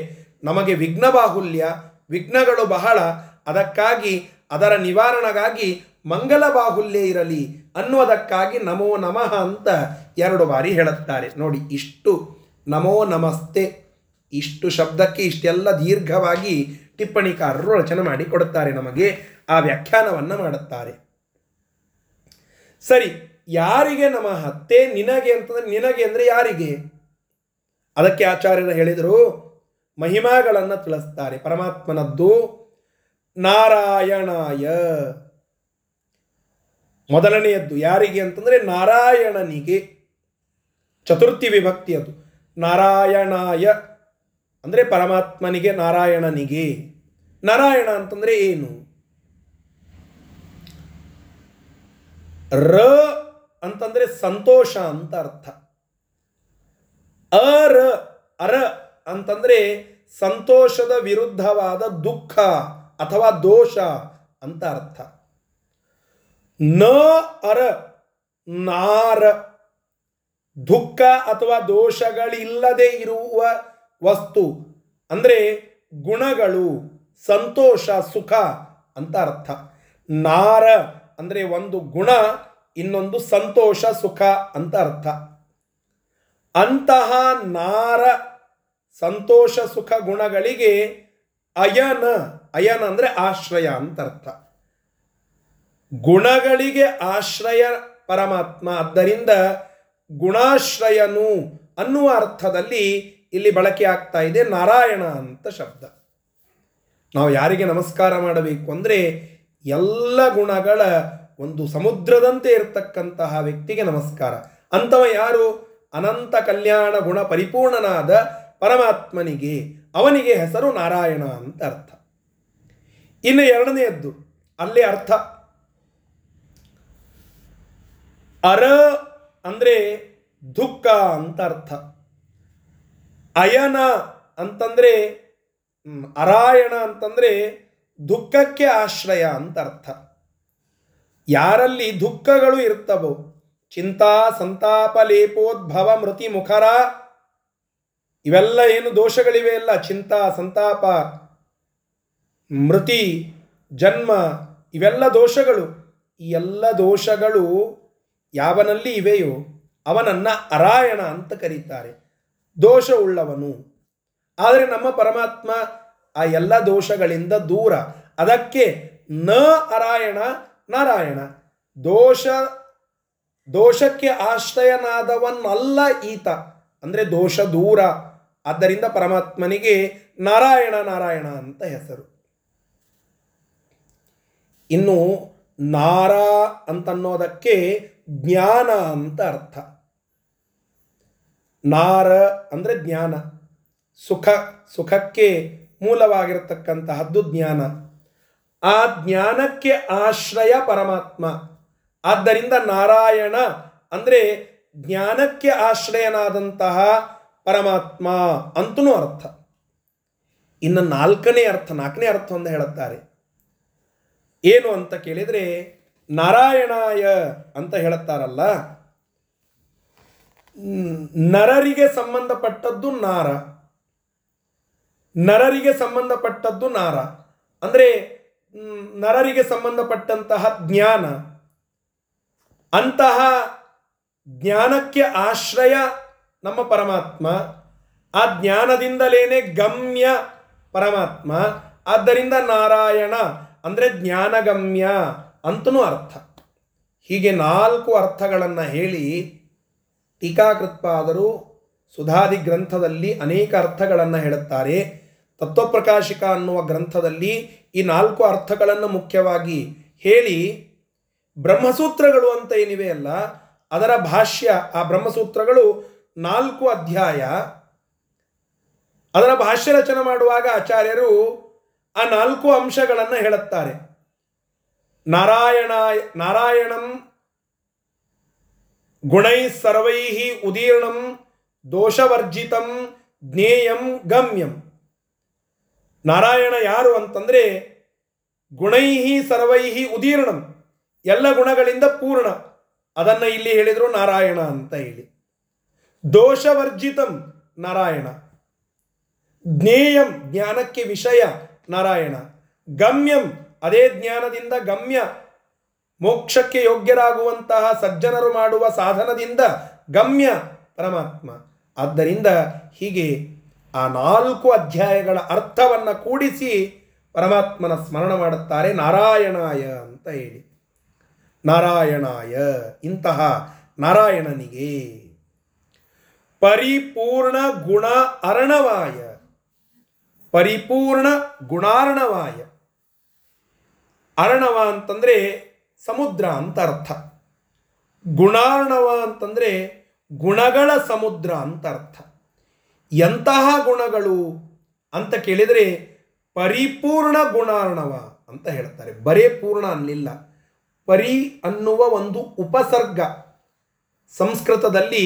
ನಮಗೆ ವಿಘ್ನ ಬಾಹುಲ್ಯ ವಿಘ್ನಗಳು ಬಹಳ, ಅದಕ್ಕಾಗಿ ಅದರ ನಿವಾರಣೆಗಾಗಿ ಮಂಗಲ ಬಾಹುಲ್ಯ ಇರಲಿ ಅನ್ನುವುದಕ್ಕಾಗಿ ನಮೋ ನಮಃ ಅಂತ ಎರಡು ಬಾರಿ ಹೇಳುತ್ತಾರೆ. ನೋಡಿ, ಇಷ್ಟು ನಮೋ ನಮಸ್ತೆ, ಇಷ್ಟು ಶಬ್ದಕ್ಕೆ ಇಷ್ಟೆಲ್ಲ ದೀರ್ಘವಾಗಿ ಟಿಪ್ಪಣಿಕಾರರು ರಚನೆ ಮಾಡಿ ಕೊಡುತ್ತಾರೆ ನಮಗೆ, ಆ ವ್ಯಾಖ್ಯಾನವನ್ನು ಮಾಡುತ್ತಾರೆ. ಸರಿ, ಯಾರಿಗೆ ನಮಃ ಹತ್ತೆ ನಿನಗೆ ಅಂತಂದ್ರೆ ನಿನಗೆ ಅಂದರೆ ಯಾರಿಗೆ? ಅದಕ್ಕೆ ಆಚಾರ್ಯರು ಹೇಳಿದರು, ಮಹಿಮಾಗಳನ್ನು ತಿಳಿಸ್ತಾರೆ, ಪರಮಾತ್ಮನದ್ದು ನಾರಾಯಣಾಯ. ಮೊದಲನೆಯದ್ದು ಯಾರಿಗೆ ಅಂತಂದರೆ ನಾರಾಯಣನಿಗೆ, ಚತುರ್ಥಿ ವಿಭಕ್ತಿ ಅದು ನಾರಾಯಣಾಯ. ಅಂದರೆ ಪರಮಾತ್ಮನಿಗೆ, ನಾರಾಯಣನಿಗೆ. ನಾರಾಯಣ ಅಂತಂದರೆ ಏನು? ರ ಅಂತಂದರೆ ಸಂತೋಷ ಅಂತ ಅರ್ಥ. ಅರ ಅರ ಅಂತಂದರೆ ಸಂತೋಷದ ವಿರುದ್ಧವಾದ ದುಃಖ ಅಥವಾ ದೋಷ ಅಂತ ಅರ್ಥ. ನ, ಅರ, ನಾರ, ದುಃಖ ಅಥವಾ ದೋಷಗಳಿಲ್ಲದೆ ಇರುವ ವಸ್ತು ಅಂದರೆ ಗುಣಗಳು, ಸಂತೋಷ, ಸುಖ ಅಂತ ಅರ್ಥ. ನಾರ ಅಂದರೆ ಒಂದು ಗುಣ, ಇನ್ನೊಂದು ಸಂತೋಷ, ಸುಖ ಅಂತ ಅರ್ಥ. ಅಂತಹ ನಾರ ಸಂತೋಷ ಸುಖ ಗುಣಗಳಿಗೆ ಅಯನ ಅಯನ ಅಂದರೆ ಆಶ್ರಯ ಅಂತ ಅರ್ಥ. ಗುಣಗಳಿಗೆ ಆಶ್ರಯ ಪರಮಾತ್ಮ, ಆದ್ದರಿಂದ ಗುಣಾಶ್ರಯನು ಅನ್ನುವ ಅರ್ಥದಲ್ಲಿ ಇಲ್ಲಿ ಬಳಕೆ ಆಗ್ತಾ ಇದೆ ನಾರಾಯಣ ಅಂತ ಶಬ್ದ. ನಾವು ಯಾರಿಗೆ ನಮಸ್ಕಾರ ಮಾಡಬೇಕು ಅಂದರೆ ಎಲ್ಲ ಗುಣಗಳ ಒಂದು ಸಮುದ್ರದಂತೆ ಇರತಕ್ಕಂತಹ ವ್ಯಕ್ತಿಗೆ ನಮಸ್ಕಾರ. ಅಂಥವ ಯಾರು? ಅನಂತ ಕಲ್ಯಾಣ ಗುಣ ಪರಿಪೂರ್ಣನಾದ ಪರಮಾತ್ಮನಿಗೆ ಅವನಿಗೆ ಹೆಸರು ನಾರಾಯಣ ಅಂತ ಅರ್ಥ. ಇನ್ನು ಎರಡನೆಯದ್ದು, ಅಲ್ಲಿ ಅರ್ಥ. ಅರ ಅಂದರೆ ದುಃಖ ಅಂತ ಅರ್ಥ. ಅಯನ ಅಂತಂದರೆ ಅರಾಯಣ ಅಂತಂದರೆ ದುಃಖಕ್ಕೆ ಆಶ್ರಯ ಅಂತ ಅರ್ಥ. ಯಾರಲ್ಲಿ ದುಃಖಗಳು ಇರ್ತವೋ ಚಿಂತಾ ಸಂತಾಪ ಲೇಪೋದ್ಭವ ಮೃತಿ ಮುಖರ ಇವೆಲ್ಲ ಏನು ದೋಷಗಳಿವೆ ಅಲ್ಲ? ಚಿಂತಾ, ಸಂತಾಪ, ಮೃತಿ, ಜನ್ಮ, ಇವೆಲ್ಲ ದೋಷಗಳು. ಈ ಎಲ್ಲ ದೋಷಗಳು ಯಾವನಲ್ಲಿ ಇವೆಯೋ ಅವನನ್ನು ಅರಾಯಣ ಅಂತ ಕರೀತಾರೆ. ದೋಷವುಳ್ಳವನು. ಆದರೆ ನಮ್ಮ ಪರಮಾತ್ಮ ಆ ಎಲ್ಲ ದೋಷಗಳಿಂದ ದೂರ. ಅದಕ್ಕೆ ನ ಅರಾಯಣ ನಾರಾಯಣ. ದೋಷ ದೋಷಕ್ಕೆ ಆಶ್ರಯನಾದವನ್ನಲ್ಲ ಈತ. ಅಂದರೆ ದೋಷ ದೂರ. ಆದ್ದರಿಂದ ಪರಮಾತ್ಮನಿಗೆ ನಾರಾಯಣ ನಾರಾಯಣ ಅಂತ ಹೆಸರು. ಇನ್ನು ನಾರ ಅಂತನ್ನೋದಕ್ಕೆ ಜ್ಞಾನ ಅಂತ ಅರ್ಥ. ನಾರ ಅಂದರೆ ಜ್ಞಾನ. ಸುಖ, ಸುಖಕ್ಕೆ ಮೂಲವಾಗಿರತಕ್ಕಂತಹದ್ದು ಜ್ಞಾನ. ಆ ಜ್ಞಾನಕ್ಕೆ ಆಶ್ರಯ ಪರಮಾತ್ಮ. ಆದ್ದರಿಂದ ನಾರಾಯಣ ಅಂದರೆ ಜ್ಞಾನಕ್ಕೆ ಆಶ್ರಯನಾದಂತಹ ಪರಮಾತ್ಮ ಅಂತೂ ಅರ್ಥ. ಇನ್ನು ನಾಲ್ಕನೇ ಅರ್ಥ ನಾಲ್ಕನೇ ಅರ್ಥ ಅರ್ಥವನ್ನು ಹೇಳುತ್ತಾರೆ. ಏನು ಅಂತ ಕೇಳಿದರೆ, ನಾರಾಯಣಾಯ ಅಂತ ಹೇಳುತ್ತಾರಲ್ಲ? ನರರಿಗೆ ಸಂಬಂಧಪಟ್ಟದ್ದು ನಾರ. ನರರಿಗೆ ಸಂಬಂಧಪಟ್ಟದ್ದು ನಾರ. ಅಂದರೆ ನರರಿಗೆ ಸಂಬಂಧಪಟ್ಟಂತಹ ಜ್ಞಾನ. ಅಂತಹ ಜ್ಞಾನಕ್ಕೆ ಆಶ್ರಯ ನಮ್ಮ ಪರಮಾತ್ಮ. ಆ ಜ್ಞಾನದಿಂದಲೇನೆ ಗಮ್ಯ ಪರಮಾತ್ಮ. ಆದ್ದರಿಂದ ನಾರಾಯಣ ಅಂದರೆ ಜ್ಞಾನಗಮ್ಯ ಅಂತನೂ ಅರ್ಥ. ಹೀಗೆ ನಾಲ್ಕು ಅರ್ಥಗಳನ್ನು ಹೇಳಿ ಟೀಕಾಕೃತ್ಪಾದರು ಸುಧಾದಿ ಗ್ರಂಥದಲ್ಲಿ ಅನೇಕ ಅರ್ಥಗಳನ್ನು ಹೇಳುತ್ತಾರೆ. ತತ್ವಪ್ರಕಾಶಿಕ ಅನ್ನುವ ಗ್ರಂಥದಲ್ಲಿ ಈ ನಾಲ್ಕು ಅರ್ಥಗಳನ್ನು ಮುಖ್ಯವಾಗಿ ಹೇಳಿ ಬ್ರಹ್ಮಸೂತ್ರಗಳು ಅಂತ ಏನಿವೆ ಅಲ್ಲ, ಅದರ ಭಾಷ್ಯ, ಆ ಬ್ರಹ್ಮಸೂತ್ರಗಳು ನಾಲ್ಕು ಅಧ್ಯಾಯ. ಅದರ ಭಾಷ್ಯ ರಚನೆ ಮಾಡುವಾಗ ಆಚಾರ್ಯರು ಆ ನಾಲ್ಕು ಅಂಶಗಳನ್ನು ಹೇಳುತ್ತಾರೆ. ನಾರಾಯಣ ನಾರಾಯಣಂ ಗುಣೈ ಸರ್ವೈಹಿ ಉದೀರ್ಣಂ ದೋಷವರ್ಜಿತಂ ಜ್ಞೇಯಂ ಗಮ್ಯಂ. ನಾರಾಯಣ ಯಾರು ಅಂತಂದ್ರೆ ಗುಣೈಹಿ ಸರ್ವೈಹಿ ಉದೀರ್ಣಂ. ಎಲ್ಲ ಗುಣಗಳಿಂದ ಪೂರ್ಣ. ಅದನ್ನು ಇಲ್ಲಿ ಹೇಳಿದ್ರು ನಾರಾಯಣ ಅಂತ ಹೇಳಿ. ದೋಷವರ್ಜಿತಂ ನಾರಾಯಣ. ಜ್ಞೇಯಂ ಜ್ಞಾನಕ್ಕೆ ವಿಷಯ ನಾರಾಯಣ. ಗಮ್ಯಂ ಅದೇ ಜ್ಞಾನದಿಂದ ಗಮ್ಯ. ಮೋಕ್ಷಕ್ಕೆ ಯೋಗ್ಯರಾಗುವಂತಹ ಸಜ್ಜನರು ಮಾಡುವ ಸಾಧನದಿಂದ ಗಮ್ಯ ಪರಮಾತ್ಮ. ಆದ್ದರಿಂದ ಹೀಗೆ ಆ ನಾಲ್ಕು ಅಧ್ಯಾಯಗಳ ಅರ್ಥವನ್ನು ಕೂಡಿಸಿ ಪರಮಾತ್ಮನ ಸ್ಮರಣ ಮಾಡುತ್ತಾರೆ ನಾರಾಯಣಾಯ ಅಂತ ಹೇಳಿ. ನಾರಾಯಣಾಯ. ಇಂತಹ ನಾರಾಯಣನಿಗೆ ಪರಿಪೂರ್ಣ ಗುಣ ಅರಣವಾಯ. ಪರಿಪೂರ್ಣ ಗುಣಾರ್ಣವಾಯ. ಅರಣವ ಅಂತಂದರೆ ಸಮುದ್ರ ಅಂತ ಅರ್ಥ. ಗುಣಾರ್ಣವ ಅಂತಂದರೆ ಗುಣಗಳ ಸಮುದ್ರ ಅಂತ ಅರ್ಥ. ಎಂತಹ ಗುಣಗಳು ಅಂತ ಕೇಳಿದರೆ ಪರಿಪೂರ್ಣ ಗುಣಾರ್ಣವ ಅಂತ ಹೇಳ್ತಾರೆ. ಬರೇ ಪೂರ್ಣ ಅನ್ನಿಲ್ಲ ಪರಿ ಅನ್ನುವ ಒಂದು ಉಪಸರ್ಗ. ಸಂಸ್ಕೃತದಲ್ಲಿ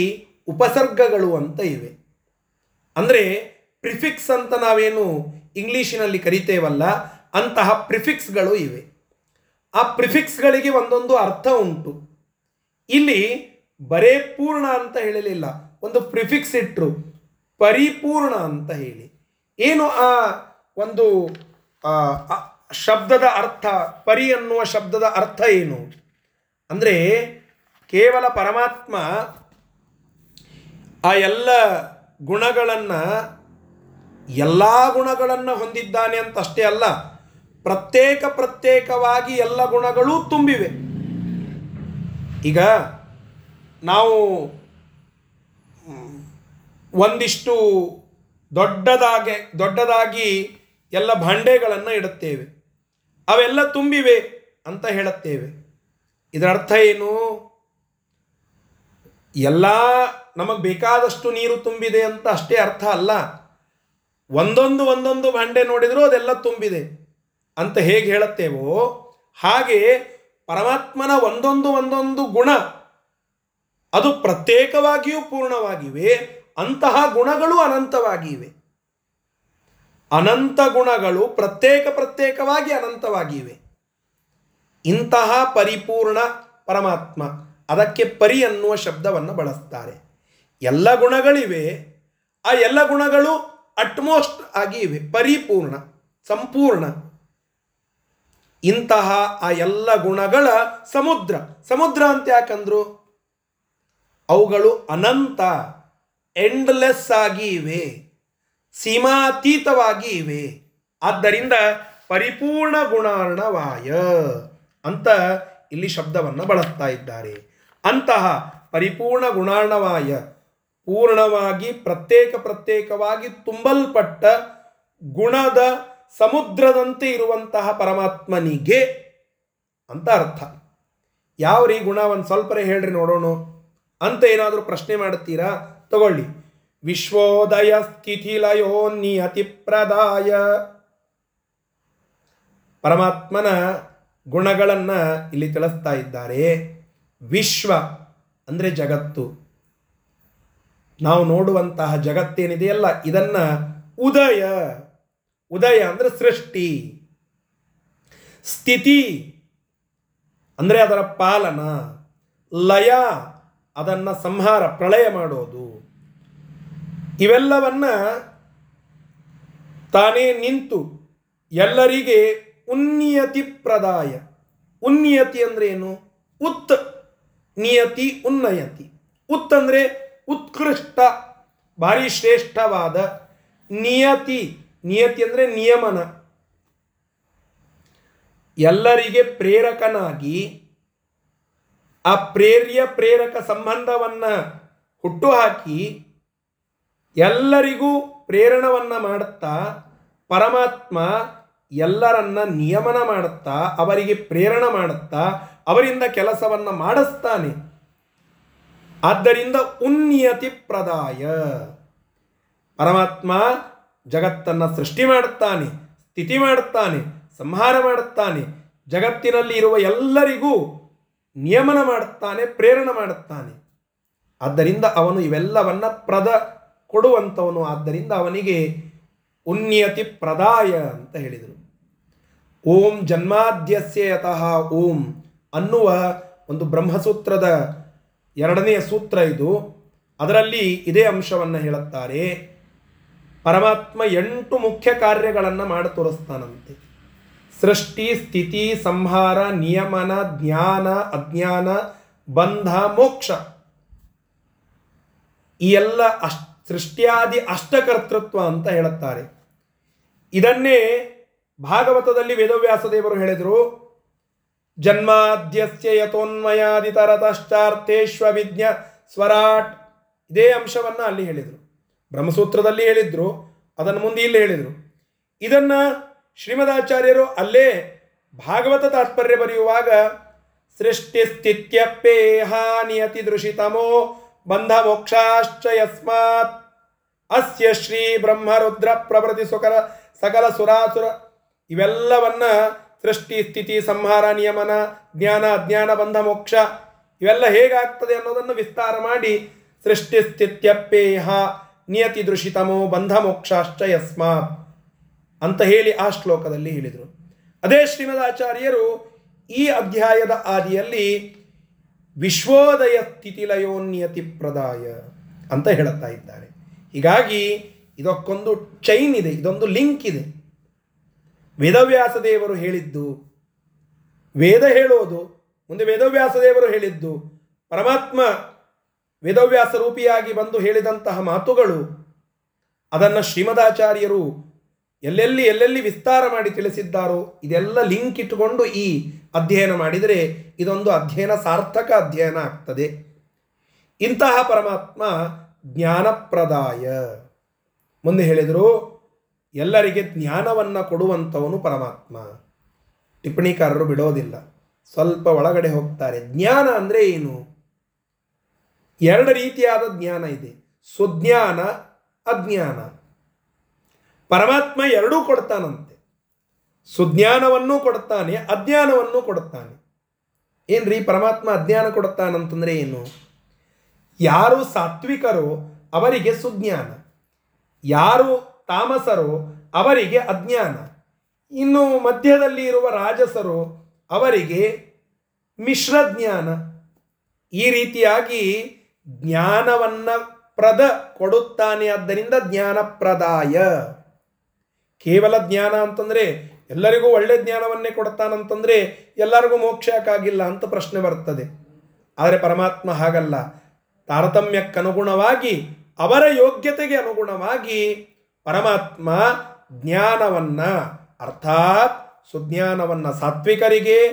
ಉಪಸರ್ಗಗಳು ಅಂತ ಇವೆ. ಅಂದರೆ ಪ್ರಿಫಿಕ್ಸ್ ಅಂತ ನಾವೇನು ಇಂಗ್ಲೀಷಿನಲ್ಲಿ ಕರಿತೇವಲ್ಲ, ಅಂತಹ ಪ್ರಿಫಿಕ್ಸ್ಗಳು ಇವೆ. ಆ ಪ್ರಿಫಿಕ್ಸ್ಗಳಿಗೆ ಒಂದೊಂದು ಅರ್ಥ ಉಂಟು. ಇಲ್ಲಿ ಬರೇ ಪೂರ್ಣ ಅಂತ ಹೇಳಲಿಲ್ಲ, ಒಂದು ಪ್ರಿಫಿಕ್ಸ್ ಇಟ್ಟರು ಪರಿಪೂರ್ಣ ಅಂತ ಹೇಳಿ. ಏನು ಆ ಒಂದು ಶಬ್ದದ ಅರ್ಥ, ಪರಿ ಅನ್ನುವ ಶಬ್ದದ ಅರ್ಥ ಏನು? ಅಂದರೆ ಕೇವಲ ಪರಮಾತ್ಮ ಆ ಎಲ್ಲ ಗುಣಗಳನ್ನು ಎಲ್ಲ ಗುಣಗಳನ್ನು ಹೊಂದಿದ್ದಾನೆ ಅಂತ ಅಷ್ಟೇ ಅಲ್ಲ, ಪ್ರತ್ಯೇಕ ಪ್ರತ್ಯೇಕವಾಗಿ ಎಲ್ಲ ಗುಣಗಳೂ ತುಂಬಿವೆ. ಈಗ ನಾವು ಒಂದಿಷ್ಟು ದೊಡ್ಡದಾಗೆ, ದೊಡ್ಡದಾಗಿ ಎಲ್ಲ ಭಾಂಡೆಗಳನ್ನು ಇಡುತ್ತೇವೆ. ಅವೆಲ್ಲ ತುಂಬಿವೆ ಅಂತ ಹೇಳುತ್ತೇವೆ. ಇದರ ಅರ್ಥ ಏನು? ಎಲ್ಲ ನಮಗೆ ಬೇಕಾದಷ್ಟು ನೀರು ತುಂಬಿದೆ ಅಂತ ಅಷ್ಟೇ ಅರ್ಥ ಅಲ್ಲ. ಒಂದೊಂದು ಒಂದೊಂದು ಭಾಂಡೆ ನೋಡಿದರೂ ಅದೆಲ್ಲ ತುಂಬಿದೆ ಅಂತ ಹೇಗೆ ಹೇಳುತ್ತೇವೋ, ಹಾಗೆ ಪರಮಾತ್ಮನ ಒಂದೊಂದು ಒಂದೊಂದು ಗುಣ ಅದು ಪ್ರತ್ಯೇಕವಾಗಿಯೂ ಪೂರ್ಣವಾಗಿವೆ, ಅಂತಹ ಗುಣಗಳು ಅನಂತವಾಗಿವೆ. ಅನಂತ ಗುಣಗಳು ಪ್ರತ್ಯೇಕ ಪ್ರತ್ಯೇಕವಾಗಿ ಅನಂತವಾಗಿವೆ. ಇಂತಹ ಪರಿಪೂರ್ಣ ಪರಮಾತ್ಮ ಅದಕ್ಕೆ ಪರಿ ಅನ್ನುವ ಶಬ್ದವನ್ನು ಬಳಸ್ತಾರೆ. ಎಲ್ಲ ಗುಣಗಳಿವೆ, ಆ ಎಲ್ಲ ಗುಣಗಳು ಅಟ್ಮೋಸ್ಟ್ ಆಗಿ ಇವೆ, ಪರಿಪೂರ್ಣ, ಸಂಪೂರ್ಣ. ಇಂತಹ ಆ ಎಲ್ಲ ಗುಣಗಳ ಸಮುದ್ರ ಸಮುದ್ರ ಅಂತ ಯಾಕಂದ್ರು? ಅವುಗಳು ಅನಂತ ಎಂಡ್ಲೆಸ್ ಆಗಿ ಇವೆ. ಸೀಮಾತೀತವಾಗಿ ಇವೆ ಆದ್ದರಿಂದ ಪರಿಪೂರ್ಣ ಗುಣಾರ್ಣವಾಯ ಅಂತ ಇಲ್ಲಿ ಶಬ್ದವನ್ನು ಬಳಸ್ತಾ ಇದ್ದಾರೆ. ಅಂತಹ ಪರಿಪೂರ್ಣ ಗುಣಾರ್ಣವಾಯ ಪೂರ್ಣವಾಗಿ ಪ್ರತ್ಯೇಕ ಪ್ರತ್ಯೇಕವಾಗಿ ತುಂಬಲ್ಪಟ್ಟ ಗುಣದ ಸಮುದ್ರದಂತೆ ಇರುವಂತಹ ಪರಮಾತ್ಮನಿಗೆ ಅಂತ ಅರ್ಥ. ಯಾವ ರೀ ಗುಣ? ಒಂದು ಸ್ವಲ್ಪರೇ ಹೇಳ್ರಿ ನೋಡೋಣ. ಅಂತ ಏನಾದರೂ ಪ್ರಶ್ನೆ ಮಾಡ್ತೀರಾ? ತಗೊಳ್ಳಿ. ವಿಶ್ವೋದಯ ಸ್ಥಿತಿಲಯೋ ನಿಯತಿ ಪ್ರದಾಯ ಪರಮಾತ್ಮನ ಗುಣಗಳನ್ನು ಇಲ್ಲಿ ತಿಳಿಸ್ತಾ ಇದ್ದಾರೆ. ವಿಶ್ವ ಅಂದರೆ ಜಗತ್ತು. ನಾವು ನೋಡುವಂತಹ ಜಗತ್ತೇನಿದೆಯಲ್ಲ, ಇದನ್ನು ಉದಯ. ಉದಯ ಅಂದರೆ ಸೃಷ್ಟಿ. ಸ್ಥಿತಿ ಅಂದರೆ ಅದರ ಪಾಲನ. ಲಯ ಅದನ್ನು ಸಂಹಾರ, ಪ್ರಳಯ ಮಾಡೋದು. ಇವೆಲ್ಲವನ್ನ ತಾನೇ ನಿಂತು ಎಲ್ಲರಿಗೆ ಉನ್ನಿಯತಿ ಪ್ರದಾಯ. ಉನ್ನಿಯತಿ ಅಂದ್ರೆ ಏನು? ಉತ್ ನಿಯತಿ, ಉನ್ನಯತಿ. ಉತ್ ಅಂದರೆ ಉತ್ಕೃಷ್ಟ, ಭಾರಿ ಶ್ರೇಷ್ಠವಾದ. ನಿಯತಿ ನಿಯತಿ ಅಂದರೆ ನಿಯಮನ. ಎಲ್ಲರಿಗೆ ಪ್ರೇರಕನಾಗಿ ಆ ಪ್ರೇರ್ಯ ಪ್ರೇರಕ ಸಂಬಂಧವನ್ನು ಹುಟ್ಟುಹಾಕಿ ಎಲ್ಲರಿಗೂ ಪ್ರೇರಣವನ್ನು ಮಾಡುತ್ತಾ, ಪರಮಾತ್ಮ ಎಲ್ಲರನ್ನ ನಿಯಮನ ಮಾಡುತ್ತಾ, ಅವರಿಗೆ ಪ್ರೇರಣ ಮಾಡುತ್ತಾ, ಅವರಿಂದ ಕೆಲಸವನ್ನು ಮಾಡಿಸ್ತಾನೆ. ಆದ್ದರಿಂದ ಉನ್ನಿಯತಿ ಪ್ರದಾಯ. ಪರಮಾತ್ಮ ಜಗತ್ತನ್ನು ಸೃಷ್ಟಿ ಮಾಡುತ್ತಾನೆ, ಸ್ಥಿತಿ ಮಾಡುತ್ತಾನೆ, ಸಂಹಾರ ಮಾಡುತ್ತಾನೆ. ಜಗತ್ತಿನಲ್ಲಿ ಇರುವ ಎಲ್ಲರಿಗೂ ನಿಯಮನ ಮಾಡುತ್ತಾನೆ, ಪ್ರೇರಣೆ ಮಾಡುತ್ತಾನೆ. ಆದ್ದರಿಂದ ಅವನು ಇವೆಲ್ಲವನ್ನ ಪ್ರದ ಕೊಡುವಂಥವನು ಆದ್ದರಿಂದ ಅವನಿಗೆ ಉನ್ನಿಯತಿ ಪ್ರದಾಯ ಅಂತ ಹೇಳಿದರು. ಓಂ ಜನ್ಮಾದ್ಯಸ್ಯ ಯತಃ ಓಂ ಅನ್ನುವ ಒಂದು ಬ್ರಹ್ಮಸೂತ್ರದ ಎರಡನೆಯ ಸೂತ್ರ ಇದು. ಅದರಲ್ಲಿ ಇದೇ ಅಂಶವನ್ನು ಹೇಳುತ್ತಾರೆ. ಪರಮಾತ್ಮ ಎಂಟು ಮುಖ್ಯ ಕಾರ್ಯಗಳನ್ನು ಮಾಡಿ ತೋರಿಸ್ತಾನಂತೆ. ಸೃಷ್ಟಿ, ಸ್ಥಿತಿ, ಸಂಹಾರ, ನಿಯಮನ, ಜ್ಞಾನ, ಅಜ್ಞಾನ, ಬಂಧ, ಮೋಕ್ಷ. ಈ ಎಲ್ಲ ಅಷ್ಟ ಸೃಷ್ಟಿಯಾದಿ ಅಷ್ಟಕರ್ತೃತ್ವ ಅಂತ ಹೇಳುತ್ತಾರೆ. ಇದನ್ನೇ ಭಾಗವತದಲ್ಲಿ ವೇದವ್ಯಾಸ ದೇವರು ಹೇಳಿದರು. ಜನ್ಮಾದ್ಯಸ್ಯ ವಿಜ್ಞ ಸ್ವರಾಟ್. ಇದೇ ಅಂಶವನ್ನು ಅಲ್ಲಿ ಹೇಳಿದರು. ಬ್ರಹ್ಮಸೂತ್ರದಲ್ಲಿ ಹೇಳಿದ್ರು. ಅದನ್ನು ಮುಂದೆ ಇಲ್ಲಿ ಹೇಳಿದರು. ಇದನ್ನು ಶ್ರೀಮದಾಚಾರ್ಯರು ಅಲ್ಲೇ ಭಾಗವತ ತಾತ್ಪರ್ಯ ಬರೆಯುವಾಗ ಸೃಷ್ಟಿ ಸ್ಥಿತ್ಯಪ್ಪೇಹ ನಿಯತಿ ದೃಶಿತಮೋ ಬಂಧ ಮೋಕ್ಷಾಶ್ಚ ಯಸ್ಮಾತ್ ಅಸ್ಯ ಶ್ರೀ ಬ್ರಹ್ಮರುದ್ರ ಪ್ರಭೃತಿ ಸುಕರ ಸಕಲ ಸುರಾಸುರ. ಇವೆಲ್ಲವನ್ನ ಸೃಷ್ಟಿ, ಸ್ಥಿತಿ, ಸಂಹಾರ, ನಿಯಮನ, ಜ್ಞಾನ, ಅಜ್ಞಾನ, ಬಂಧ, ಮೋಕ್ಷ ಇವೆಲ್ಲ ಹೇಗಾಗ್ತದೆ ಅನ್ನೋದನ್ನು ವಿಸ್ತಾರ ಮಾಡಿ ಸೃಷ್ಟಿ ಸ್ಥಿತ್ಯಪ್ಪೇಹ ನಿಯತಿ ದೃಷಿತಮೋ ಬಂಧ, ಮೋಕ್ಷಾಶ್ಚ ಯಸ್ಮಾತ್ ಅಂತ ಹೇಳಿ ಆ ಶ್ಲೋಕದಲ್ಲಿ ಹೇಳಿದರು. ಅದೇ ಶ್ರೀಮದಾಚಾರ್ಯರು ಈ ಅಧ್ಯಾಯದ ಆದಿಯಲ್ಲಿ ವಿಶ್ವೋದಯ ಸ್ಥಿತಿಲಯೋನ್ಯತಿ ಪ್ರದಾಯ ಅಂತ ಹೇಳುತ್ತಾ ಇದ್ದಾರೆ. ಹೀಗಾಗಿ ಇದಕ್ಕೊಂದು ಚೈನ್ ಇದೆ, ಇದೊಂದು ಲಿಂಕ್ ಇದೆ. ವೇದವ್ಯಾಸ ದೇವರು ಹೇಳಿದ್ದು, ವೇದ ಹೇಳೋದು, ಮುಂದೆ ವೇದವ್ಯಾಸ ದೇವರು ಹೇಳಿದ್ದು, ಪರಮಾತ್ಮ ವೇದವ್ಯಾಸ ರೂಪಿಯಾಗಿ ಬಂದು ಹೇಳಿದಂತಹ ಮಾತುಗಳು, ಅದನ್ನು ಶ್ರೀಮದಾಚಾರ್ಯರು ಎಲ್ಲೆಲ್ಲಿ ಎಲ್ಲೆಲ್ಲಿ ವಿಸ್ತಾರ ಮಾಡಿ ತಿಳಿಸಿದ್ದಾರೋ, ಇದೆಲ್ಲ ಲಿಂಕ್ ಇಟ್ಟುಕೊಂಡು ಈ ಅಧ್ಯಯನ ಮಾಡಿದರೆ ಇದೊಂದು ಅಧ್ಯಯನ ಸಾರ್ಥಕ ಅಧ್ಯಯನ ಆಗ್ತದೆ. ಇಂತಹ ಪರಮಾತ್ಮ ಜ್ಞಾನಪ್ರದಾಯ. ಮುಂದೆ ಹೇಳಿದರು, ಎಲ್ಲರಿಗೆ ಜ್ಞಾನವನ್ನು ಕೊಡುವಂಥವನು ಪರಮಾತ್ಮ. ಟಿಪ್ಪಣಿಕಾರರು ಬಿಡೋದಿಲ್ಲ. ಸ್ವಲ್ಪ ಒಳಗಡೆ ಹೋಗ್ತಾರೆ. ಜ್ಞಾನ ಅಂದರೆ ಏನು? ಎರಡು ರೀತಿಯಾದ ಜ್ಞಾನ ಇದೆ. ಸುಜ್ಞಾನ, ಅಜ್ಞಾನ. ಪರಮಾತ್ಮ ಎರಡೂ ಕೊಡ್ತಾನಂತೆ. ಸುಜ್ಞಾನವನ್ನೂ ಕೊಡ್ತಾನೆ, ಅಜ್ಞಾನವನ್ನೂ ಕೊಡುತ್ತಾನೆ ಏನ್ರಿ ಪರಮಾತ್ಮ ಅಜ್ಞಾನ ಕೊಡುತ್ತಾನಂತಂದ್ರೆ ಏನು? ಯಾರು ಸಾತ್ವಿಕರು ಅವರಿಗೆ ಸುಜ್ಞಾನ. ಯಾರು ತಾಮಸರು ಅವರಿಗೆ ಅಜ್ಞಾನ. ಇನ್ನು ಮಧ್ಯದಲ್ಲಿ ಇರುವ ರಾಜಸರು ಅವರಿಗೆ ಮಿಶ್ರ ಜ್ಞಾನ ಈ ರೀತಿಯಾಗಿ ಜ್ಞಾನವನ್ನ ಪ್ರದ ಕೊಡುತ್ತಾನೆ ಆದ್ದರಿಂದ ಜ್ಞಾನಪ್ರದಾಯ. ಕೇವಲ ಜ್ಞಾನ ಅಂತಂದ್ರೆ ಎಲ್ಲರಿಗೂ ಒಳ್ಳೆ ಜ್ಞಾನವನ್ನೇ ಕೊಡ್ತಾನಂತಂದರೆ ಎಲ್ಲರಿಗೂ ಮೋಕ್ಷಕ್ಕಾಗಿಲ್ಲ ಅಂತ ಪ್ರಶ್ನೆ ಬರ್ತದೆ. ಆದರೆ ಪರಮಾತ್ಮ ಹಾಗಲ್ಲ. ತಾರತಮ್ಯಕ್ಕನುಗುಣವಾಗಿ, ಅವರ ಯೋಗ್ಯತೆಗೆ ಅನುಗುಣವಾಗಿ ಪರಮಾತ್ಮ ಜ್ಞಾನವನ್ನು, ಅರ್ಥಾತ್ ಸುಜ್ಞಾನವನ್ನು ಸಾತ್ವಿಕರಿಗೆ,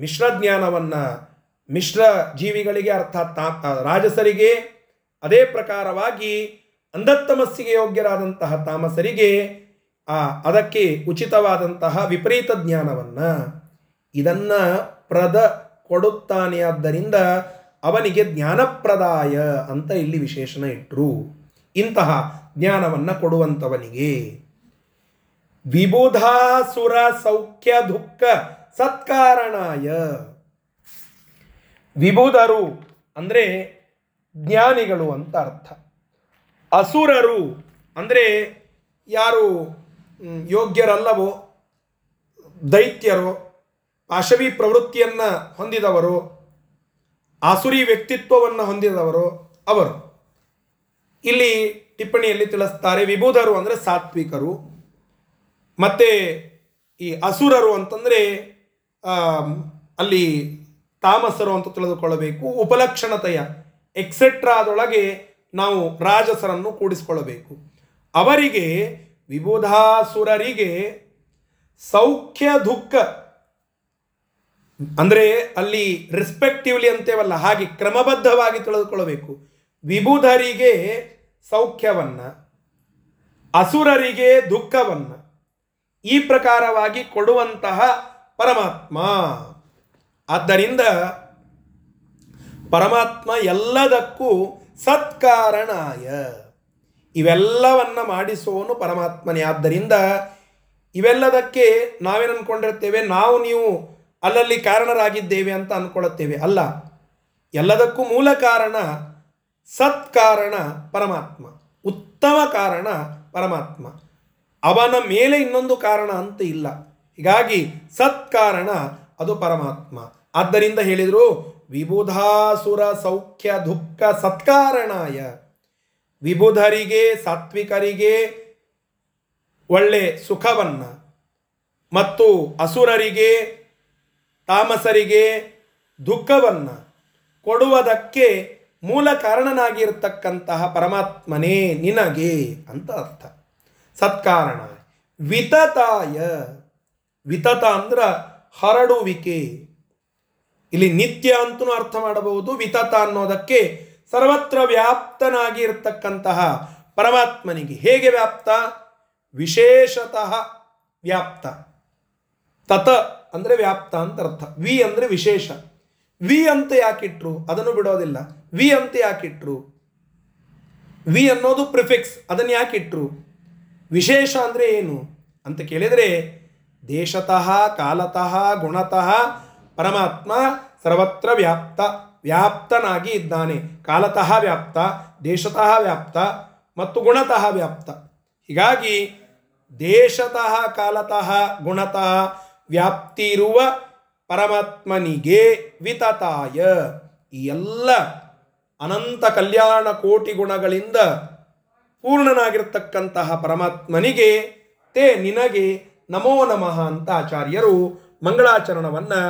ಮಿಶ್ರ ಜ್ಞಾನವನ್ನು, ಮಿಶ್ರ ಜೀವಿಗಳಿಗೆ, ಅರ್ಥಾತ್ ರಾಜಸರಿಗೆ, ಅದೇ ಪ್ರಕಾರವಾಗಿ ಅಂಧತ್ತಮಸ್ಸಿಗೆ ಯೋಗ್ಯರಾದಂತಹ ತಾಮಸರಿಗೆ, ಆ, ಅದಕ್ಕೆ ಉಚಿತವಾದಂತಹ ವಿಪರೀತ ಜ್ಞಾನವನ್ನು ಇದನ್ನು ಪ್ರದ ಕೊಡುತ್ತಾನೆ. ಆದ್ದರಿಂದ ಅವನಿಗೆ ಜ್ಞಾನಪ್ರದಾಯ ಅಂತ ಇಲ್ಲಿ ವಿಶೇಷಣ ಇಟ್ಟರು ಇಂತಹ ಜ್ಞಾನವನ್ನು ಕೊಡುವಂಥವನಿಗೆ ವಿಬುಧಾಸುರ ಸೌಖ್ಯ ದುಃಖ ಸತ್ಕಾರಣಾಯ. ವಿಬುಧರು ಅಂದರೆ ಜ್ಞಾನಿಗಳು ಅಂತ ಅರ್ಥ. ಅಸುರರು ಅಂದರೆ ಯಾರು ಯೋಗ್ಯರಲ್ಲವೋ, ದೈತ್ಯರು, ಪಾಶವಿ ಪ್ರವೃತ್ತಿಯನ್ನು ಹೊಂದಿದವರು ಆಸುರಿ ವ್ಯಕ್ತಿತ್ವವನ್ನು ಹೊಂದಿದವರು ಅವರು. ಇಲ್ಲಿ ಟಿಪ್ಪಣಿಯಲ್ಲಿ ತಿಳಿಸ್ತಾರೆ ವಿಭೂಧರು ಅಂದರೆ ಸಾತ್ವಿಕರು. ಮತ್ತು ಈ ಅಸುರರು ಅಂತಂದರೆ ಅಲ್ಲಿ ತಾಮಸರು ಅಂತ ತಿಳಿದುಕೊಳ್ಳಬೇಕು, ಉಪಲಕ್ಷಣತೆಯ ಎಕ್ಸೆಟ್ರಾದೊಳಗೆ ನಾವು ರಾಜಸರನ್ನು ಕೂಡಿಸಿಕೊಳ್ಳಬೇಕು. ಅವರಿಗೆ ವಿಭುಧಾಸುರರಿಗೆ ಸೌಖ್ಯ ದುಃಖ ಅಂದರೆ ಅಲ್ಲಿ ರೆಸ್ಪೆಕ್ಟಿವ್ಲಿ ಅಂತೇವಲ್ಲ, ಹಾಗೆ ಕ್ರಮಬದ್ಧವಾಗಿ ತಿಳಿದುಕೊಳ್ಳಬೇಕು. ವಿಭುಧರಿಗೆ ಸೌಖ್ಯವನ್ನು, ಅಸುರರಿಗೆ ದುಃಖವನ್ನು ಈ ಪ್ರಕಾರವಾಗಿ ಕೊಡುವಂತಹ ಪರಮಾತ್ಮ. ಆದ್ದರಿಂದ ಪರಮಾತ್ಮ ಎಲ್ಲದಕ್ಕೂ ಸತ್ಕಾರಣಾಯ. ಇವೆಲ್ಲವನ್ನು ಮಾಡಿಸುವನು ಪರಮಾತ್ಮನೇ. ಆದ್ದರಿಂದ ಇವೆಲ್ಲದಕ್ಕೆ ನಾವೇನು ಅಂದ್ಕೊಂಡಿರ್ತೇವೆ ನಾವು ನೀವು ಅಲ್ಲಲ್ಲಿ ಕಾರಣರಾಗಿದ್ದೇವೆ ಅಂತ ಅಂದ್ಕೊಳ್ಳುತ್ತೇವೆ. ಅಲ್ಲ, ಎಲ್ಲದಕ್ಕೂ ಮೂಲ ಕಾರಣ ಸತ್ಕಾರಣ ಪರಮಾತ್ಮ. ಉತ್ತಮ ಕಾರಣ ಪರಮಾತ್ಮ. ಅವನ ಮೇಲೆ ಇನ್ನೊಂದು ಕಾರಣ ಅಂತ ಇಲ್ಲ. ಹೀಗಾಗಿ ಸತ್ಕಾರಣ ಅದು ಪರಮಾತ್ಮ. ಆದ್ದರಿಂದ ಹೇಳಿದರು, ವಿಬುಧಾಸುರ ಸೌಖ್ಯ ದುಃಖ ಸತ್ಕಾರಣಾಯ. ವಿಬುಧರಿಗೆ, ಸಾತ್ವಿಕರಿಗೆ ಒಳ್ಳೆ ಸುಖವನ್ನ. ಮತ್ತು ಅಸುರರಿಗೆ ತಾಮಸರಿಗೆ ದುಃಖವನ್ನು ಕೊಡುವುದಕ್ಕೆ ಮೂಲ ಕಾರಣನಾಗಿರ್ತಕ್ಕಂತಹ ಪರಮಾತ್ಮನೇ ನಿನಗೆ ಅಂತ ಅರ್ಥ. ಸತ್ಕಾರಣ. ವಿತತಾಯ. ವಿತತ ಅಂದ್ರ ಹರಡುವಿಕೆ. ಇಲ್ಲಿ ನಿತ್ಯ ಅಂತೂ ಅರ್ಥ ಮಾಡಬಹುದು. ವಿತತ ಅನ್ನೋದಕ್ಕೆ ಸರ್ವತ್ರ ವ್ಯಾಪ್ತನಾಗಿ ಇರತಕ್ಕಂತಹ ಪರಮಾತ್ಮನಿಗೆ. ಹೇಗೆ ವ್ಯಾಪ್ತ? ವಿಶೇಷತಃ ವ್ಯಾಪ್ತ. ತತ ಅಂದರೆ ವ್ಯಾಪ್ತ ಅಂತ ಅರ್ಥ. ವಿ ಅಂದರೆ ವಿಶೇಷ. ವಿ ಅಂತ ಯಾಕಿಟ್ರು? ಅದನ್ನು ಬಿಡೋದಿಲ್ಲ. ವಿ ಅಂತ ಯಾಕಿಟ್ರು? ವಿ ಅನ್ನೋದು ಪ್ರಿಫಿಕ್ಸ್ ಅದನ್ನು ಯಾಕಿಟ್ರು? ವಿಶೇಷ ಅಂದರೆ ಏನು? ಅಂತ ಕೇಳಿದರೆ ದೇಶತಃ, ಕಾಲತಃ, ಗುಣತಃ, ಪರಮಾತ್ಮ ಸರ್ವತ್ರ ವ್ಯಾಪ್ತ, ವ್ಯಾಪ್ತನಾಗಿ ಇದ್ದಾನೆ. ಕಾಲತಃ ವ್ಯಾಪ್ತ, ದೇಶತಃ ವ್ಯಾಪ್ತ ಮತ್ತು ಗುಣತಃ ವ್ಯಾಪ್ತ. ಹೀಗಾಗಿ ದೇಶತಃ, ಕಾಲತಃ, ಗುಣತಃ ವ್ಯಾಪ್ತಿ ಇರುವ ಪರಮಾತ್ಮನಿಗೆ ವಿತತಾಯ. ಈ ಎಲ್ಲ ಅನಂತ ಕಲ್ಯಾಣ ಕೋಟಿ ಗುಣಗಳಿಂದ ಪೂರ್ಣನಾಗಿರ್ತಕ್ಕಂತಹ ಪರಮಾತ್ಮನಿಗೆ ತೇ ನಿನಗೆ ನಮೋ ನಮಃ ಅಂತ ಆಚಾರ್ಯರು ಮಂಗಳಾಚರಣವನ್ನು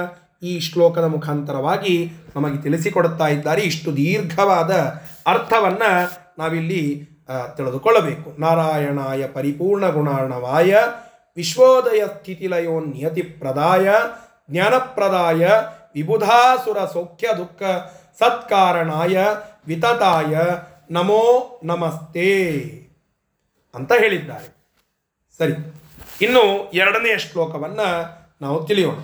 ಈ ಶ್ಲೋಕದ ಮುಖಾಂತರವಾಗಿ ನಮಗೆ ತಿಳಿಸಿಕೊಡುತ್ತಾ ಇದ್ದಾರೆ. ಇಷ್ಟು ದೀರ್ಘವಾದ ಅರ್ಥವನ್ನು ನಾವಿಲ್ಲಿ ತಿಳಿದುಕೊಳ್ಳಬೇಕು. ನಾರಾಯಣಾಯ ಪರಿಪೂರ್ಣ ಗುಣಾರ್ಣವಾಯ ವಿಶ್ವೋದಯ ಸ್ಥಿತಿಲಯೋ ನಿಯತಿ ಪ್ರದಾಯ, ಜ್ಞಾನಪ್ರದಾಯ, ವಿಬುಧಾಸುರ ಸೌಖ್ಯ ದುಃಖ ಸತ್ಕಾರಣಾಯ, ವಿತತಾಯ, ನಮೋ ನಮಸ್ತೆ ಅಂತ ಹೇಳಿದ್ದಾರೆ. ಸರಿ, ಇನ್ನು ಎರಡನೆಯ ಶ್ಲೋಕವನ್ನು ನಾವು ತಿಳಿಯೋಣ.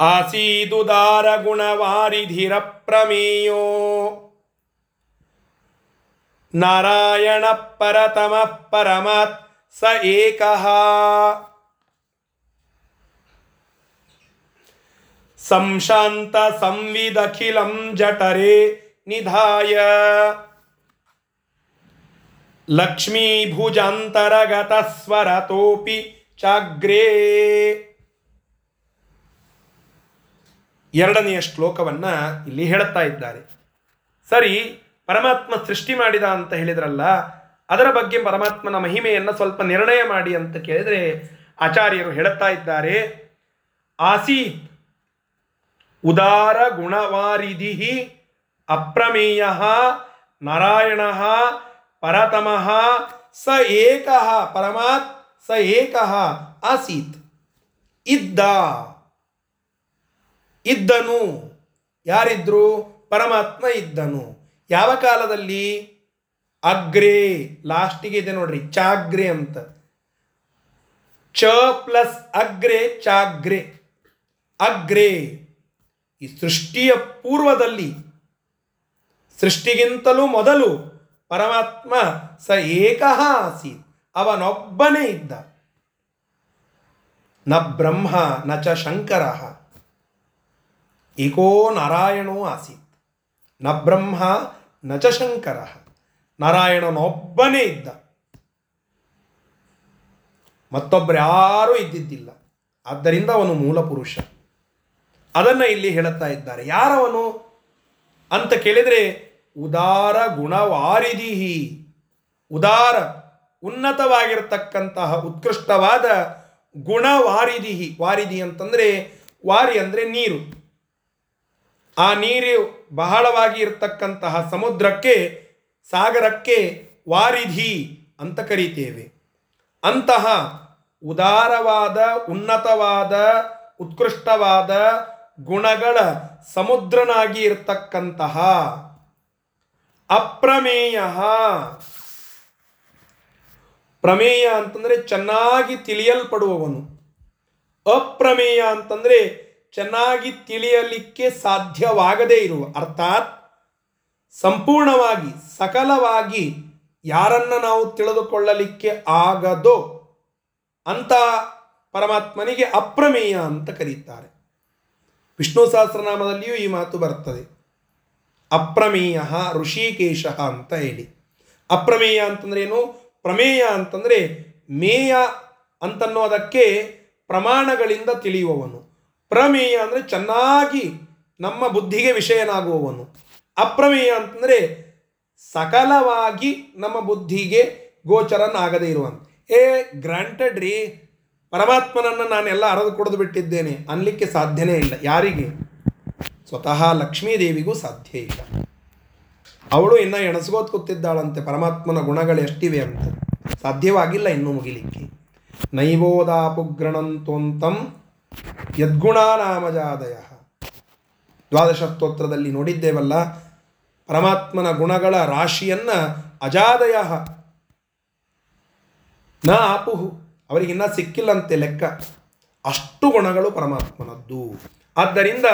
ಆಸೀದುದಾರ ಗುಣವಾರಿಧಿರ ಪ್ರಮೇಯೋ ನಾರಾಯಣ ಪರತಮ ಪರಮಾತ್ ಸ ಏಕಃ ಸಂಶಾಂತ ಸಂವಿದಖಿಲಂ ಜಠರೆ ನಿಧಾಯ ಲಕ್ಷ್ಮೀಭುಜಾಂತರಗತ ಸ್ವರತೋಪಿ ಚಾಗ್ರೇ ಎರಡನೆಯ ಶ್ಲೋಕವನ್ನ ಇಲ್ಲಿ ಹೇಳುತ್ತಾ ಇದ್ದಾರೆ. ಸರಿ, ಪರಮಾತ್ಮ ಸೃಷ್ಟಿ ಮಾಡಿದ ಅಂತ ಹೇಳಿದ್ರಲ್ಲ ಅದರ ಬಗ್ಗೆ ಪರಮಾತ್ಮನ ಮಹಿಮೆಯನ್ನು ಸ್ವಲ್ಪ ನಿರ್ಣಯ ಮಾಡಿ ಅಂತ ಕೇಳಿದರೆ ಆಚಾರ್ಯರು ಹೇಳುತ್ತಾ ಇದ್ದಾರೆ, ಆಸೀತ್ ಉದಾರ ಗುಣವಾರಿಧಿ ಅಪ್ರಮೇಯ ನಾರಾಯಣ ಪರತಮಃ ಸ ಏಕ ಪರಮಾತ್ ಸ ಏಕ ಆಸೀತ್. ಇದ್ದ, ಇದ್ದನು, ಯಾರಿದ್ರು ಪರಮಾತ್ಮ ಇದ್ದನು. ಯಾವ ಕಾಲದಲ್ಲಿ? ಅಗ್ರೇ, ಲಾಸ್ಟಿಗೆ ಇದೆ ನೋಡ್ರಿ, ಚಾಗ್ರೆ ಅಂತ. ಚ ಪ್ಲಸ್ ಅಗ್ರೆ, ಚಾಗ್ರೆ. ಅಗ್ರೆ. ಈ ಸೃಷ್ಟಿಯ ಪೂರ್ವದಲ್ಲಿ, ಸೃಷ್ಟಿಗಿಂತಲೂ ಮೊದಲು ಪರಮಾತ್ಮ ಸ ಏಕಃ ಆಸೀತ್ ಅವನೊಬ್ಬನೇ ಇದ್ದ. ನ ಬ್ರಹ್ಮ, ನ ಚ ಶಂಕರ. ಏಕೋ ನಾರಾಯಣೋ ಆಸೀತ್. ನ ಬ್ರಹ್ಮ, ನ ಚ ಶಂಕರ. ನಾರಾಯಣನೊಬ್ಬನೇ ಇದ್ದ. ಮತ್ತೊಬ್ಬರು ಯಾರೂ ಇದ್ದಿದ್ದಿಲ್ಲ. ಆದ್ದರಿಂದ ಅವನು ಮೂಲ ಪುರುಷ. ಅದನ್ನು ಇಲ್ಲಿ ಹೇಳುತ್ತಾ ಇದ್ದಾರೆ. ಯಾರವನು? ಅಂತ ಕೇಳಿದರೆ, ಉದಾರ ಗುಣವಾರಿದಿಹಿ. ಉದಾರ, ಉನ್ನತವಾಗಿರತಕ್ಕಂತಹ ಉತ್ಕೃಷ್ಟವಾದ ಗುಣವಾರಿದಿಹಿ. ವಾರಿದಿ ಅಂತಂದರೆ, ವಾರಿ ಅಂದರೆ ನೀರು. ಆ ನೀರು ಬಹಳವಾಗಿ ಇರತಕ್ಕಂತಹ ಸಮುದ್ರಕ್ಕೆ ಸಾಗರಕ್ಕೆ ವಾರಿಧಿ ಅಂತ ಕರೀತೇವೆ. ಅಂತಹ ಉದಾರವಾದ, ಉನ್ನತವಾದ, ಉತ್ಕೃಷ್ಟವಾದ ಗುಣಗಳ ಸಮುದ್ರನಾಗಿ ಇರತಕ್ಕಂತಹ ಅಪ್ರಮೇಯ. ಪ್ರಮೇಯ ಅಂತಂದರೆ ಚೆನ್ನಾಗಿ ತಿಳಿಯಲ್ಪಡುವವನು. ಅಪ್ರಮೇಯ ಅಂತಂದರೆ ಚೆನ್ನಾಗಿ ತಿಳಿಯಲಿಕ್ಕೆ ಸಾಧ್ಯವಾಗದೇ ಇರುವ. ಅರ್ಥಾತ್ ಸಂಪೂರ್ಣವಾಗಿ, ಸಕಲವಾಗಿ ಯಾರನ್ನ ನಾವು ತಿಳಿದುಕೊಳ್ಳಲಿಕ್ಕೆ ಆಗದೋ ಅಂತ ಪರಮಾತ್ಮನಿಗೆ ಅಪ್ರಮೇಯ ಅಂತ ಕರೀತಾರೆ. ವಿಷ್ಣು ಸಹಸ್ರನಾಮದಲ್ಲಿಯೂ ಈ ಮಾತು ಬರ್ತದೆ. ಅಪ್ರಮೇಯ, ಋಷಿಕೇಶ ಅಂತ ಹೇಳಿ. ಅಪ್ರಮೇಯ ಅಂತಂದ್ರೆ ಏನು? ಪ್ರಮೇಯ ಅಂತಂದರೆ ಮೇಯ ಅಂತನ್ನೋದಕ್ಕೆ ಪ್ರಮಾಣಗಳಿಂದ ತಿಳಿಯುವವನು. ಪ್ರಮೇಯ ಅಂದರೆ ಚೆನ್ನಾಗಿ ನಮ್ಮ ಬುದ್ಧಿಗೆ ವಿಷಯನಾಗುವವನು. ಅಪ್ರಮೇಯ ಅಂತಂದರೆ ಸಕಲವಾಗಿ ನಮ್ಮ ಬುದ್ಧಿಗೆ ಗೋಚರನಾಗದೇ ಇರುವಂತ. ಏ ಗ್ರಾಂಟೆಡ್ ರೀ, ಪರಮಾತ್ಮನನ್ನು ನಾನೆಲ್ಲ ಅರದು ಕೊಡದು ಬಿಟ್ಟಿದ್ದೇನೆ, ಅನ್ಲಿಕ್ಕೆ ಸಾಧ್ಯನೇ ಇಲ್ಲ. ಯಾರಿಗೆ? ಸ್ವತಃ ಲಕ್ಷ್ಮೀದೇವಿಗೂ ಸಾಧ್ಯ ಇಲ್ಲ. ಅವಳು ಇನ್ನು ಎಣಸ್ಕೋತ್ ಕೂತಿದ್ದಾಳಂತೆ, ಪರಮಾತ್ಮನ ಗುಣಗಳು ಎಷ್ಟಿವೆ ಅಂತ. ಸಾಧ್ಯವಾಗಿಲ್ಲ ಇನ್ನೂ ಮುಗಿಲಿಕ್ಕೆ. ನೈವೋದಾಪುಗ್ರಣಂತೋಂತಂ ಯದ್ಗುಣಾನಾಮಜಾದಯ. ದ್ವಾದಶ ಸ್ತೋತ್ರದಲ್ಲಿ ನೋಡಿದ್ದೇವಲ್ಲ ಪರಮಾತ್ಮನ ಗುಣಗಳ ರಾಶಿಯನ್ನು ಅಜಾದಯ. ನ ಆಪುಹು. ಅವರಿಗಿನ್ನ ಸಿಕ್ಕಿಲ್ಲಂತೆ ಲೆಕ್ಕ. ಅಷ್ಟು ಗುಣಗಳು ಪರಮಾತ್ಮನದ್ದು. ಆದ್ದರಿಂದ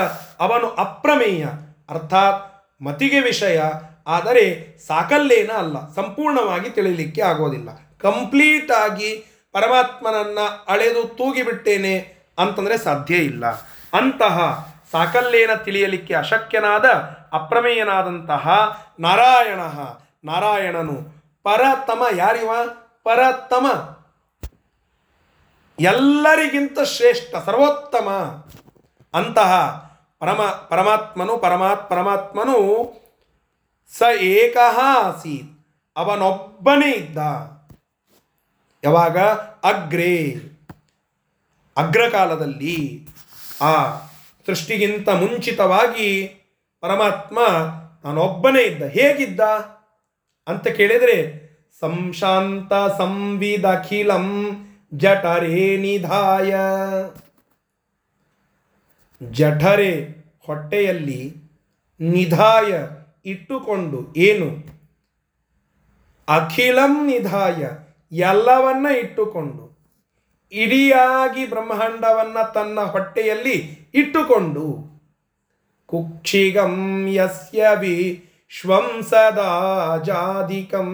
ಅವನು ಅಪ್ರಮೇಯ, ಅರ್ಥಾತ್ ಮತಿಗೆ ವಿಷಯ, ಆದರೆ ಸಾಕಲ್ಲೇನ ಅಲ್ಲ, ಸಂಪೂರ್ಣವಾಗಿ ತಿಳಿಯಲಿಕ್ಕೆ ಆಗೋದಿಲ್ಲ. ಕಂಪ್ಲೀಟ್ ಆಗಿ ಪರಮಾತ್ಮನನ್ನ ಅಳೆದು ತೂಗಿಬಿಟ್ಟೇನೆ ಅಂತಂದರೆ ಸಾಧ್ಯ ಇಲ್ಲ. ಅಂತಹ ಸಾಕಲ್ಲೇನ ತಿಳಿಯಲಿಕ್ಕೆ ಅಶಕ್ಯನಾದ ಅಪ್ರಮೇಯನಾದಂತಹ ನಾರಾಯಣ. ನಾರಾಯಣನು ಪರತಮ ಯಾರಿವ? ಪರತಮ. ಎಲ್ಲರಿಗಿಂತ ಶ್ರೇಷ್ಠ, ಸರ್ವೋತ್ತಮ. ಅಂತಹ ಪರಮ, ಪರಮಾತ್ಮನು, ಪರಮಾತ್, ಪರಮಾತ್ಮನು ಸ ಏಕಃ ಆಸೀತ್. ಅವನೊಬ್ಬನೇ ಇದ್ದ. ಯಾವಾಗ? ಅಗ್ರೇ. ಅಗ್ರಕಾಲದಲ್ಲಿ ಆ ಸೃಷ್ಟಿಗಿಂತ ಮುಂಚಿತವಾಗಿ ಪರಮಾತ್ಮ ನಾನೊಬ್ಬನೇ ಇದ್ದ. ಹೇಗಿದ್ದ? ಅಂತ ಕೇಳಿದರೆ, ಸಂಶಾಂತ ಸಂವಿದಖಿಲಂ ಜಠರೇ ನಿಧಾಯ. ಜಠರೆ ಹೊಟ್ಟೆಯಲ್ಲಿ ನಿಧಾಯ ಇಟ್ಟುಕೊಂಡು ಏನು? ಅಖಿಲಂ ನಿಧಾಯ ಎಲ್ಲವನ್ನ ಇಟ್ಟುಕೊಂಡು, ಇಡಿಯಾಗಿ ಬ್ರಹ್ಮಾಂಡವನ್ನ ತನ್ನ ಹೊಟ್ಟೆಯಲ್ಲಿ ಇಟ್ಟುಕೊಂಡು ಕುಕ್ಷಿಗಂ ಯಸ್ಯ ವಿಶ್ವಂ ಸದಾ ಜಾಧಿಕಂ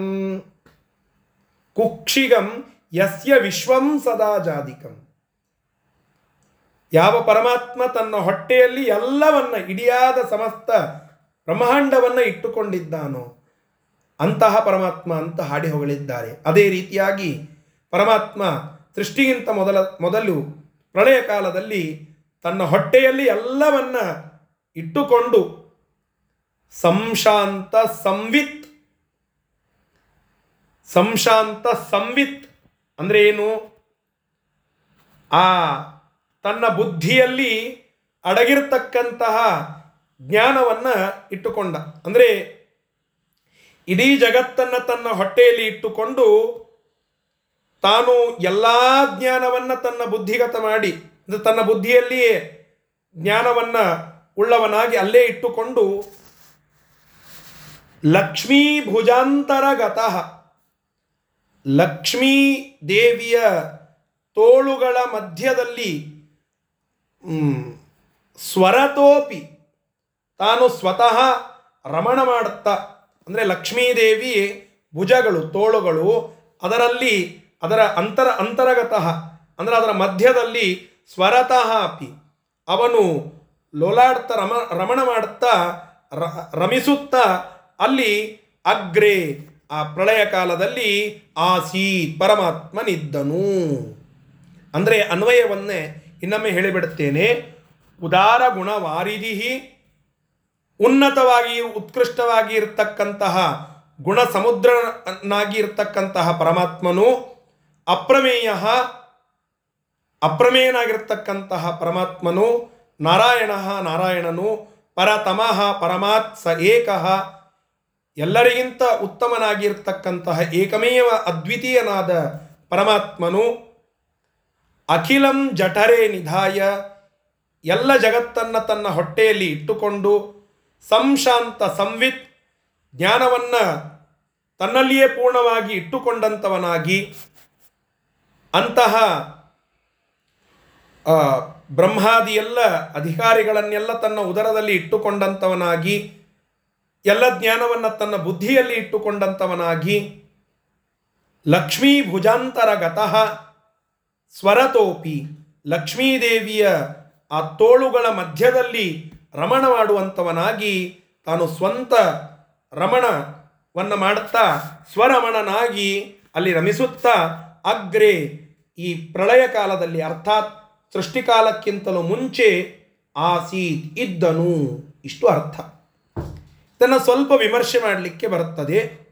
ಕುಕ್ಷಿಗಂ ಯಸ್ಯ ವಿಶ್ವಂ ಸದಾ ಯಾವ ಪರಮಾತ್ಮ ತನ್ನ ಹೊಟ್ಟೆಯಲ್ಲಿ ಎಲ್ಲವನ್ನ, ಇಡಿಯಾದ ಸಮಸ್ತ ಬ್ರಹ್ಮಾಂಡವನ್ನು ಇಟ್ಟುಕೊಂಡಿದ್ದಾನೋ, ಅಂತಹ ಪರಮಾತ್ಮ ಅಂತ ಹಾಡಿ ಹೊಗಳಿದ್ದಾರೆ. ಅದೇ ರೀತಿಯಾಗಿ ಪರಮಾತ್ಮ ಸೃಷ್ಟಿಗಿಂತ ಮೊದಲ, ಮೊದಲು ಪ್ರಳಯ ಕಾಲದಲ್ಲಿ ತನ್ನ ಹೊಟ್ಟೆಯಲ್ಲಿ ಎಲ್ಲವನ್ನ ಇಟ್ಟುಕೊಂಡು ಸಂಶಾಂತ ಸಂವಿತ್ ಸಂಶಾಂತ ಸಂವಿತ್ ಅಂದರೆ ಏನು? ಆ ತನ್ನ ಬುದ್ಧಿಯಲ್ಲಿ ಅಡಗಿರ್ತಕ್ಕಂತಹ ಜ್ಞಾನವನ್ನು ಇಟ್ಟುಕೊಂಡ. ಅಂದರೆ ಇಡೀ ಜಗತ್ತನ್ನು ತನ್ನ ಹೊಟ್ಟೆಯಲ್ಲಿ ಇಟ್ಟುಕೊಂಡು ತಾನು ಎಲ್ಲ ಜ್ಞಾನವನ್ನು ತನ್ನ ಬುದ್ಧಿಗತ ಮಾಡಿ, ಅಂದರೆ ತನ್ನ ಬುದ್ಧಿಯಲ್ಲಿಯೇ ಜ್ಞಾನವನ್ನು ಉಳ್ಳವನಾಗಿ ಅಲ್ಲೇ ಇಟ್ಟುಕೊಂಡು ಲಕ್ಷ್ಮೀ ಭುಜಾಂತರಗತಃ ಲಕ್ಷ್ಮೀ ದೇವಿಯ ತೋಳುಗಳ ಮಧ್ಯದಲ್ಲಿ ಸ್ವರತೋಪಿ ತಾನು ಸ್ವತಃ ರಮಣ ಮಾಡುತ್ತಾ, ಅಂದರೆ ಲಕ್ಷ್ಮೀದೇವಿ ಭುಜಗಳು, ತೋಳುಗಳು ಅದರಲ್ಲಿ, ಅದರ ಅಂತರ, ಅಂತರಗತಃ, ಅಂದರೆ ಅದರ ಮಧ್ಯದಲ್ಲಿ ಸ್ವರತಃ ಅಪಿ. ಅವನು ಲೋಲಾಡ್ತಾ ರಮ, ರಮಣ ಮಾಡುತ್ತಾ ರಮಿಸುತ್ತಾ ಅಲ್ಲಿ ಅಗ್ರೆ, ಆ ಪ್ರಳಯ ಕಾಲದಲ್ಲಿ ಆಸಿ ಪರಮಾತ್ಮನಿದ್ದನು. ಅಂದರೆ ಅನ್ವಯವನ್ನೇ ಇನ್ನೊಮ್ಮೆ ಹೇಳಿಬಿಡುತ್ತೇನೆ. ಉದಾರ ಗುಣ ವಾರಿದಿಹಿ ಉನ್ನತವಾಗಿ ಉತ್ಕೃಷ್ಟವಾಗಿ ಇರತಕ್ಕಂತಹ ಗುಣ ಸಮುದ್ರನಾಗಿ ಇರತಕ್ಕಂತಹ ಪರಮಾತ್ಮನು, ಅಪ್ರಮೇಯ ಅಪ್ರಮೇಯನಾಗಿರ್ತಕ್ಕಂತಹ ಪರಮಾತ್ಮನು ನಾರಾಯಣ ನಾರಾಯಣನು ಪರತಮಃ ಪರಮಾತ್ ಸ ಏಕಃ ಎಲ್ಲರಿಗಿಂತ ಉತ್ತಮನಾಗಿರ್ತಕ್ಕಂತಹ ಏಕಮೇವ ಅದ್ವಿತೀಯನಾದ ಪರಮಾತ್ಮನು ಅಖಿಲಂ ಜಠರೇ ನಿಧಾಯ ಎಲ್ಲ ಜಗತ್ತನ್ನು ತನ್ನ ಹೊಟ್ಟೆಯಲ್ಲಿ ಇಟ್ಟುಕೊಂಡು ಸಂಶಾಂತ ಸಂವಿತ್ ಜ್ಞಾನವನ್ನು ತನ್ನಲ್ಲಿಯೇ ಪೂರ್ಣವಾಗಿ ಇಟ್ಟುಕೊಂಡಂಥವನಾಗಿ ಅಂತಹ ಬ್ರಹ್ಮಾದಿ ಎಲ್ಲ ಅಧಿಕಾರಿಗಳನ್ನೆಲ್ಲ ತನ್ನ ಉದರದಲ್ಲಿ ಇಟ್ಟುಕೊಂಡಂಥವನಾಗಿ ಎಲ್ಲ ಜ್ಞಾನವನ್ನು ತನ್ನ ಬುದ್ಧಿಯಲ್ಲಿ ಇಟ್ಟುಕೊಂಡಂಥವನಾಗಿ ಲಕ್ಷ್ಮೀ ಭುಜಾಂತರಗತಃ ಸ್ವರತೋಪಿ ಲಕ್ಷ್ಮೀದೇವಿಯ ಆ ತೋಳುಗಳ ಮಧ್ಯದಲ್ಲಿ ರಮಣ ಮಾಡುವಂಥವನಾಗಿ ತಾನು ಸ್ವಂತ ರಮಣವನ್ನು ಮಾಡುತ್ತಾ, ಸ್ವರಮಣನಾಗಿ ಅಲ್ಲಿ ರಮಿಸುತ್ತಾ, ಅಗ್ರೆ ಈ ಪ್ರಳಯ ಕಾಲದಲ್ಲಿ, ಅರ್ಥಾತ್ ಸೃಷ್ಟಿಕಾಲಕ್ಕಿಂತಲೂ ಮುಂಚೆ ಆಸೀತ್ ಇದ್ದನು. ಇಷ್ಟು ಅರ್ಥ. ತನ್ನ ಸ್ವಲ್ಪ ವಿಮರ್ಶೆ ಮಾಡಲಿಕ್ಕೆ ಬರುತ್ತದೆ.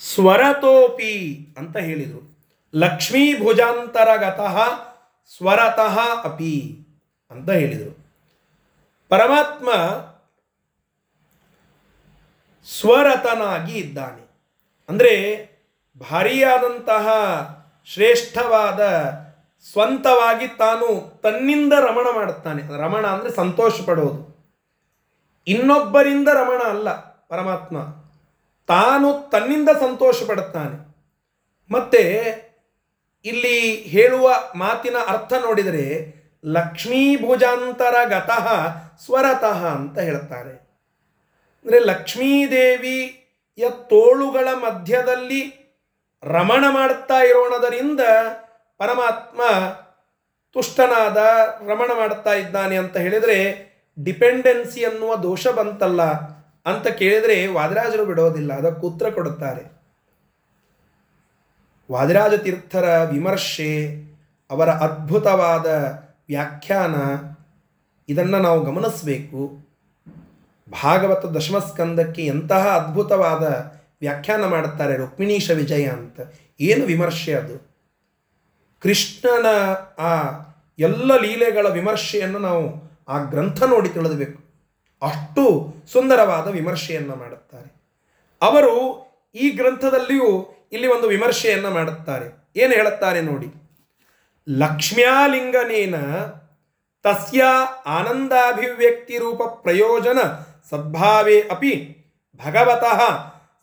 ಸ್ವರತೋಪಿ ಅಂತ ಹೇಳಿದರು. ಲಕ್ಷ್ಮೀ ಭುಜಾಂತರಗತಃ ಸ್ವರತಃ ಅಪಿ ಅಂತ ಹೇಳಿದರು. ಪರಮಾತ್ಮ ಸ್ವರತನಾಗಿ ಇದ್ದಾನೆ. ಅಂದರೆ ಭಾರಿಯಾದಂತಹ ಶ್ರೇಷ್ಠವಾದ ಸ್ವಂತವಾಗಿ ತಾನು ತನ್ನಿಂದ ರಮಣ ಮಾಡುತ್ತಾನೆ. ರಮಣ ಅಂದರೆ ಸಂತೋಷ ಪಡೋದು ಇನ್ನೊಬ್ಬರಿಂದ ರಮಣ ಅಲ್ಲ ಪರಮಾತ್ಮ. ತಾನು ತನ್ನಿಂದ ಸಂತೋಷ ಪಡುತ್ತಾನೆ ಮತ್ತೆ ಇಲ್ಲಿ ಹೇಳುವ ಮಾತಿನ ಅರ್ಥ ನೋಡಿದರೆ ಲಕ್ಷ್ಮೀಭುಜಾಂತರಗತಃ ಸ್ವರತಃ ಅಂತ ಹೇಳ್ತಾರೆ ಅಂದರೆ ಲಕ್ಷ್ಮೀದೇವಿಯ ತೋಳುಗಳ ಮಧ್ಯದಲ್ಲಿ ರಮಣ ಮಾಡುತ್ತಾ ಇರೋಣದರಿಂದ ಪರಮಾತ್ಮ ತುಷ್ಟನಾದ ರಮಣ ಮಾಡುತ್ತಾ ಇದ್ದಾನೆ ಅಂತ ಹೇಳಿದರೆ ಡಿಪೆಂಡೆನ್ಸಿ ಅನ್ನುವ ದೋಷ ಬಂತಲ್ಲ ಅಂತ ಕೇಳಿದರೆ ವಾದಿರಾಜರು ಬಿಡೋದಿಲ್ಲ, ಅದಕ್ಕೆ ಉತ್ತರ ಕೊಡುತ್ತಾರೆ. ವಾದಿರಾಜ ತೀರ್ಥರ ವಿಮರ್ಶೆ, ಅವರ ಅದ್ಭುತವಾದ ವ್ಯಾಖ್ಯಾನ, ಇದನ್ನು ನಾವು ಗಮನಿಸಬೇಕು. ಭಾಗವತ ದಶಮಸ್ಕಂದಕ್ಕೆ ಎಂತಹ ಅದ್ಭುತವಾದ ವ್ಯಾಖ್ಯಾನ ಮಾಡುತ್ತಾರೆ ರುಕ್ಮಿಣೀಶ ವಿಜಯ ಅಂತ. ಏನು ವಿಮರ್ಶೆ ಅದು? ಕೃಷ್ಣನ ಆ ಎಲ್ಲ ಲೀಲೆಗಳ ವಿಮರ್ಶೆಯನ್ನು ನಾವು ಆ ಗ್ರಂಥ ನೋಡಿ ತಿಳಿದಬೇಕು. ಅಷ್ಟು ಸುಂದರವಾದ ವಿಮರ್ಶೆಯನ್ನು ಮಾಡುತ್ತಾರೆ. ಅವರು ಈ ಗ್ರಂಥದಲ್ಲಿಯೂ ಇಲ್ಲಿ ಒಂದು ವಿಮರ್ಶೆಯನ್ನು ಮಾಡುತ್ತಾರೆ. ಏನು ಹೇಳುತ್ತಾರೆ ನೋಡಿ. ಲಕ್ಷ್ಮ್ಯಾಲಿಂಗನೇನ ತಸ್ಯ ಆನಂದಾಭಿವ್ಯಕ್ತಿ ರೂಪ ಪ್ರಯೋಜನ ಸದ್ಭಾವೇ ಅಪಿ ಭಗವತಃ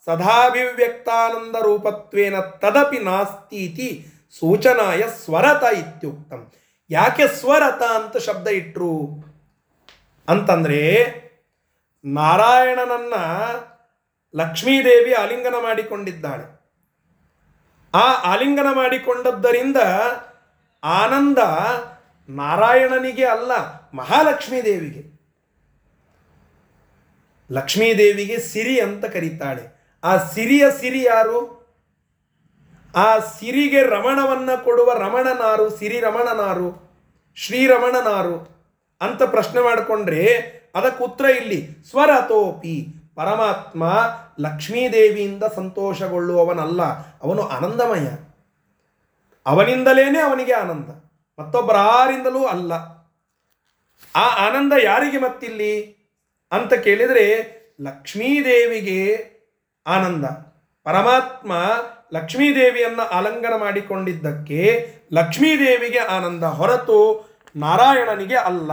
ಸದಾಭಿವ್ಯಕ್ತಾನಂದ ರೂಪತ್ವೇನ ತದಪಿ ನಾಸ್ತೀತಿ ಸೂಚನಾಯ ಸ್ವರತ ಇತ್ಯುಕ್ತಂ. ಯಾಕೆ ಸ್ವರತ ಅಂತ ಶಬ್ದ ಇಟ್ಟರು ಅಂತಂದರೆ ನಾರಾಯಣನನ್ನ ಲಕ್ಷ್ಮೀದೇವಿ ಆಲಿಂಗನ ಮಾಡಿಕೊಂಡಿದ್ದಾಳೆ. ಆ ಆಲಿಂಗನ ಮಾಡಿಕೊಂಡದ್ದರಿಂದ ಆನಂದ ನಾರಾಯಣನಿಗೆ ಅಲ್ಲ ಮಹಾಲಕ್ಷ್ಮೀ ದೇವಿಗೆ ಲಕ್ಷ್ಮೀದೇವಿಗೆ ಸಿರಿ ಅಂತ ಕರೀತಾಳೆ. ಆ ಸಿರಿಯ ಸಿರಿ ಯಾರು? ಆ ಸಿರಿಗೆ ರಮಣವನ್ನು ಕೊಡುವ ರಮಣನಾರು, ಸಿರಿ ರಮಣನಾರು ಶ್ರೀರಮಣನಾರು ಅಂತ ಪ್ರಶ್ನೆ ಮಾಡಿಕೊಂಡ್ರೆ ಅದಕ್ಕೆ ಉತ್ತರ ಇಲ್ಲಿ. ಸ್ವರತೋಪಿ ಪರಮಾತ್ಮ ಲಕ್ಷ್ಮೀದೇವಿಯಿಂದ ಸಂತೋಷಗೊಳ್ಳುವವನಲ್ಲ. ಅವನು ಆನಂದಮಯ. ಅವನಿಂದಲೇ ಅವನಿಗೆ ಆನಂದ. ಮತ್ತೊಬ್ಬರಾರಿಂದಲೂ ಅಲ್ಲ. ಆ ಆನಂದ ಯಾರಿಗೆ ಮತ್ತಿಲ್ಲಿ? ಅಂತ ಕೇಳಿದರೆ ಲಕ್ಷ್ಮೀದೇವಿಗೆ ಆನಂದ. ಪರಮಾತ್ಮ ಲಕ್ಷ್ಮೀದೇವಿಯನ್ನು ಆಲಂಗನ ಮಾಡಿಕೊಂಡಿದ್ದಕ್ಕೆ ಲಕ್ಷ್ಮೀದೇವಿಗೆ ಆನಂದ ಹೊರತು ನಾರಾಯಣನಿಗೆ ಅಲ್ಲ,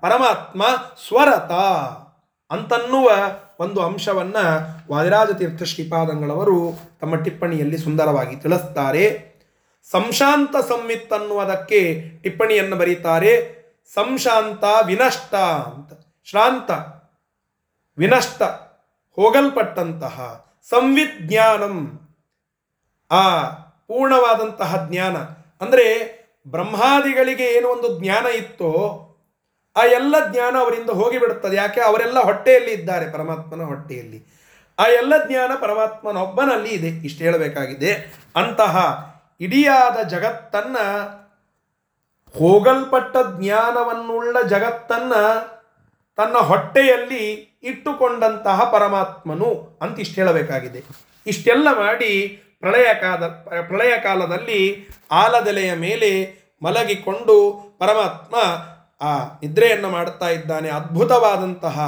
ಪರಮಾತ್ಮ ಸ್ವರತ ಅಂತನ್ನುವ ಒಂದು ಅಂಶವನ್ನ ವಾದಿರಾಜತೀರ್ಥ ಶ್ರೀಪಾದಂಗಳವರು ತಮ್ಮ ಟಿಪ್ಪಣಿಯಲ್ಲಿ ಸುಂದರವಾಗಿ ತಿಳಿಸ್ತಾರೆ. ಸಂಶಾಂತ ಸಂವಿತ್ ಅನ್ನುವುದಕ್ಕೆ ಟಿಪ್ಪಣಿಯನ್ನು ಬರೀತಾರೆ. ಸಂಶಾಂತ ವಿನಷ್ಟ ಅಂತ, ಶ್ರಾಂತ ವಿನಷ್ಟ, ಹೋಗಲ್ಪಟ್ಟಂತಹ ಸಂವಿಜ್ಞಾನಂ ಆ ಪೂರ್ಣವಾದಂತಹ ಜ್ಞಾನ. ಅಂದರೆ ಬ್ರಹ್ಮಾದಿಗಳಿಗೆ ಏನು ಒಂದು ಜ್ಞಾನ ಇತ್ತೋ ಆ ಎಲ್ಲ ಜ್ಞಾನ ಅವರಿಂದ ಹೋಗಿಬಿಡುತ್ತದೆ. ಯಾಕೆ? ಅವರೆಲ್ಲ ಹೊಟ್ಟೆಯಲ್ಲಿ ಇದ್ದಾರೆ, ಪರಮಾತ್ಮನ ಹೊಟ್ಟೆಯಲ್ಲಿ. ಆ ಎಲ್ಲ ಜ್ಞಾನ ಪರಮಾತ್ಮನೊಬ್ಬನಲ್ಲಿ ಇದೆ. ಇಷ್ಟು ಹೇಳಬೇಕಾಗಿದೆ. ಅಂತಹ ಇಡಿಯಾದ ಜಗತ್ತನ್ನು, ಹೋಗಲ್ಪಟ್ಟ ಜ್ಞಾನವನ್ನುಳ್ಳ ಜಗತ್ತನ್ನು ತನ್ನ ಹೊಟ್ಟೆಯಲ್ಲಿ ಇಟ್ಟುಕೊಂಡಂತಹ ಪರಮಾತ್ಮನು ಅಂತ ಇಷ್ಟು ಹೇಳಬೇಕಾಗಿದೆ. ಇಷ್ಟೆಲ್ಲ ಮಾಡಿ ಪ್ರಳಯ ಕಾಲ, ಪ್ರಳಯ ಕಾಲದಲ್ಲಿ ಆಲದೆಲೆಯ ಮೇಲೆ ಮಲಗಿಕೊಂಡು ಪರಮಾತ್ಮ ಆ ನಿದ್ರೆಯನ್ನು ಮಾಡುತ್ತಾ ಇದ್ದಾನೆ. ಅದ್ಭುತವಾದಂತಹ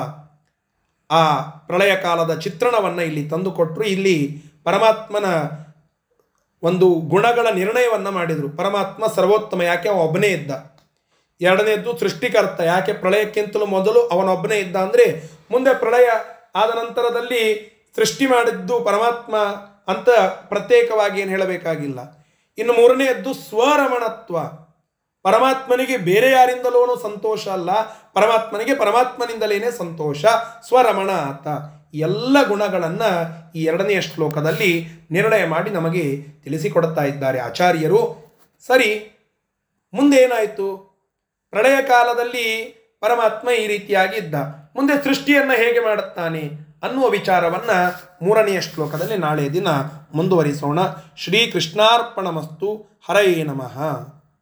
ಆ ಪ್ರಳಯ ಕಾಲದ ಚಿತ್ರಣವನ್ನು ಇಲ್ಲಿ ತಂದುಕೊಟ್ಟರು ಇಲ್ಲಿ ಪರಮಾತ್ಮನ ಒಂದು ಗುಣಗಳ ನಿರ್ಣಯವನ್ನು ಮಾಡಿದರು. ಪರಮಾತ್ಮ ಸರ್ವೋತ್ತಮ, ಯಾಕೆ ಅವ ಒಬ್ಬನೇ ಇದ್ದ? ಎರಡನೇದ್ದು ಸೃಷ್ಟಿಕರ್ತ, ಯಾಕೆ ಪ್ರಳಯಕ್ಕಿಂತಲೂ ಮೊದಲು ಅವನೊಬ್ಬನೇ ಇದ್ದ ಅಂದರೆ, ಮುಂದೆ ಪ್ರಳಯ ಆದ ನಂತರದಲ್ಲಿ ಸೃಷ್ಟಿ ಮಾಡಿದ್ದು ಪರಮಾತ್ಮ ಅಂತ ಪ್ರತ್ಯೇಕವಾಗಿ ಏನು ಹೇಳಬೇಕಾಗಿಲ್ಲ. ಇನ್ನು ಮೂರನೆಯದ್ದು ಸ್ವರಮಣತ್ವ. ಪರಮಾತ್ಮನಿಗೆ ಬೇರೆ ಯಾರಿಂದಲೂ ಸಂತೋಷ ಅಲ್ಲ. ಪರಮಾತ್ಮನಿಗೆ ಪರಮಾತ್ಮನಿಂದಲೇನೆ ಸಂತೋಷ. ಸ್ವರಮಣ ಆತ. ಎಲ್ಲ ಗುಣಗಳನ್ನು ಈ ಎರಡನೆಯ ಶ್ಲೋಕದಲ್ಲಿ ನಿರ್ಣಯ ಮಾಡಿ ನಮಗೆ ತಿಳಿಸಿಕೊಡ್ತಾ ಇದ್ದಾರೆ ಆಚಾರ್ಯರು. ಸರಿ, ಮುಂದೇನಾಯಿತು? ಪ್ರಳಯ ಕಾಲದಲ್ಲಿ ಪರಮಾತ್ಮ ಈ ರೀತಿಯಾಗಿ ಇದ್ದ ಮುಂದೆ ಸೃಷ್ಟಿಯನ್ನು ಹೇಗೆ ಮಾಡುತ್ತಾನೆ? ಅನ್ನುವ ವಿಚಾರವನ್ನು ಮೂರನೆಯ ಶ್ಲೋಕದಲ್ಲಿ ನಾಳೆ ದಿನ ಮುಂದುವರಿಸೋಣ. ಶ್ರೀ ಕೃಷ್ಣಾರ್ಪಣಮಸ್ತು ಹರಯೇ ನಮಃ.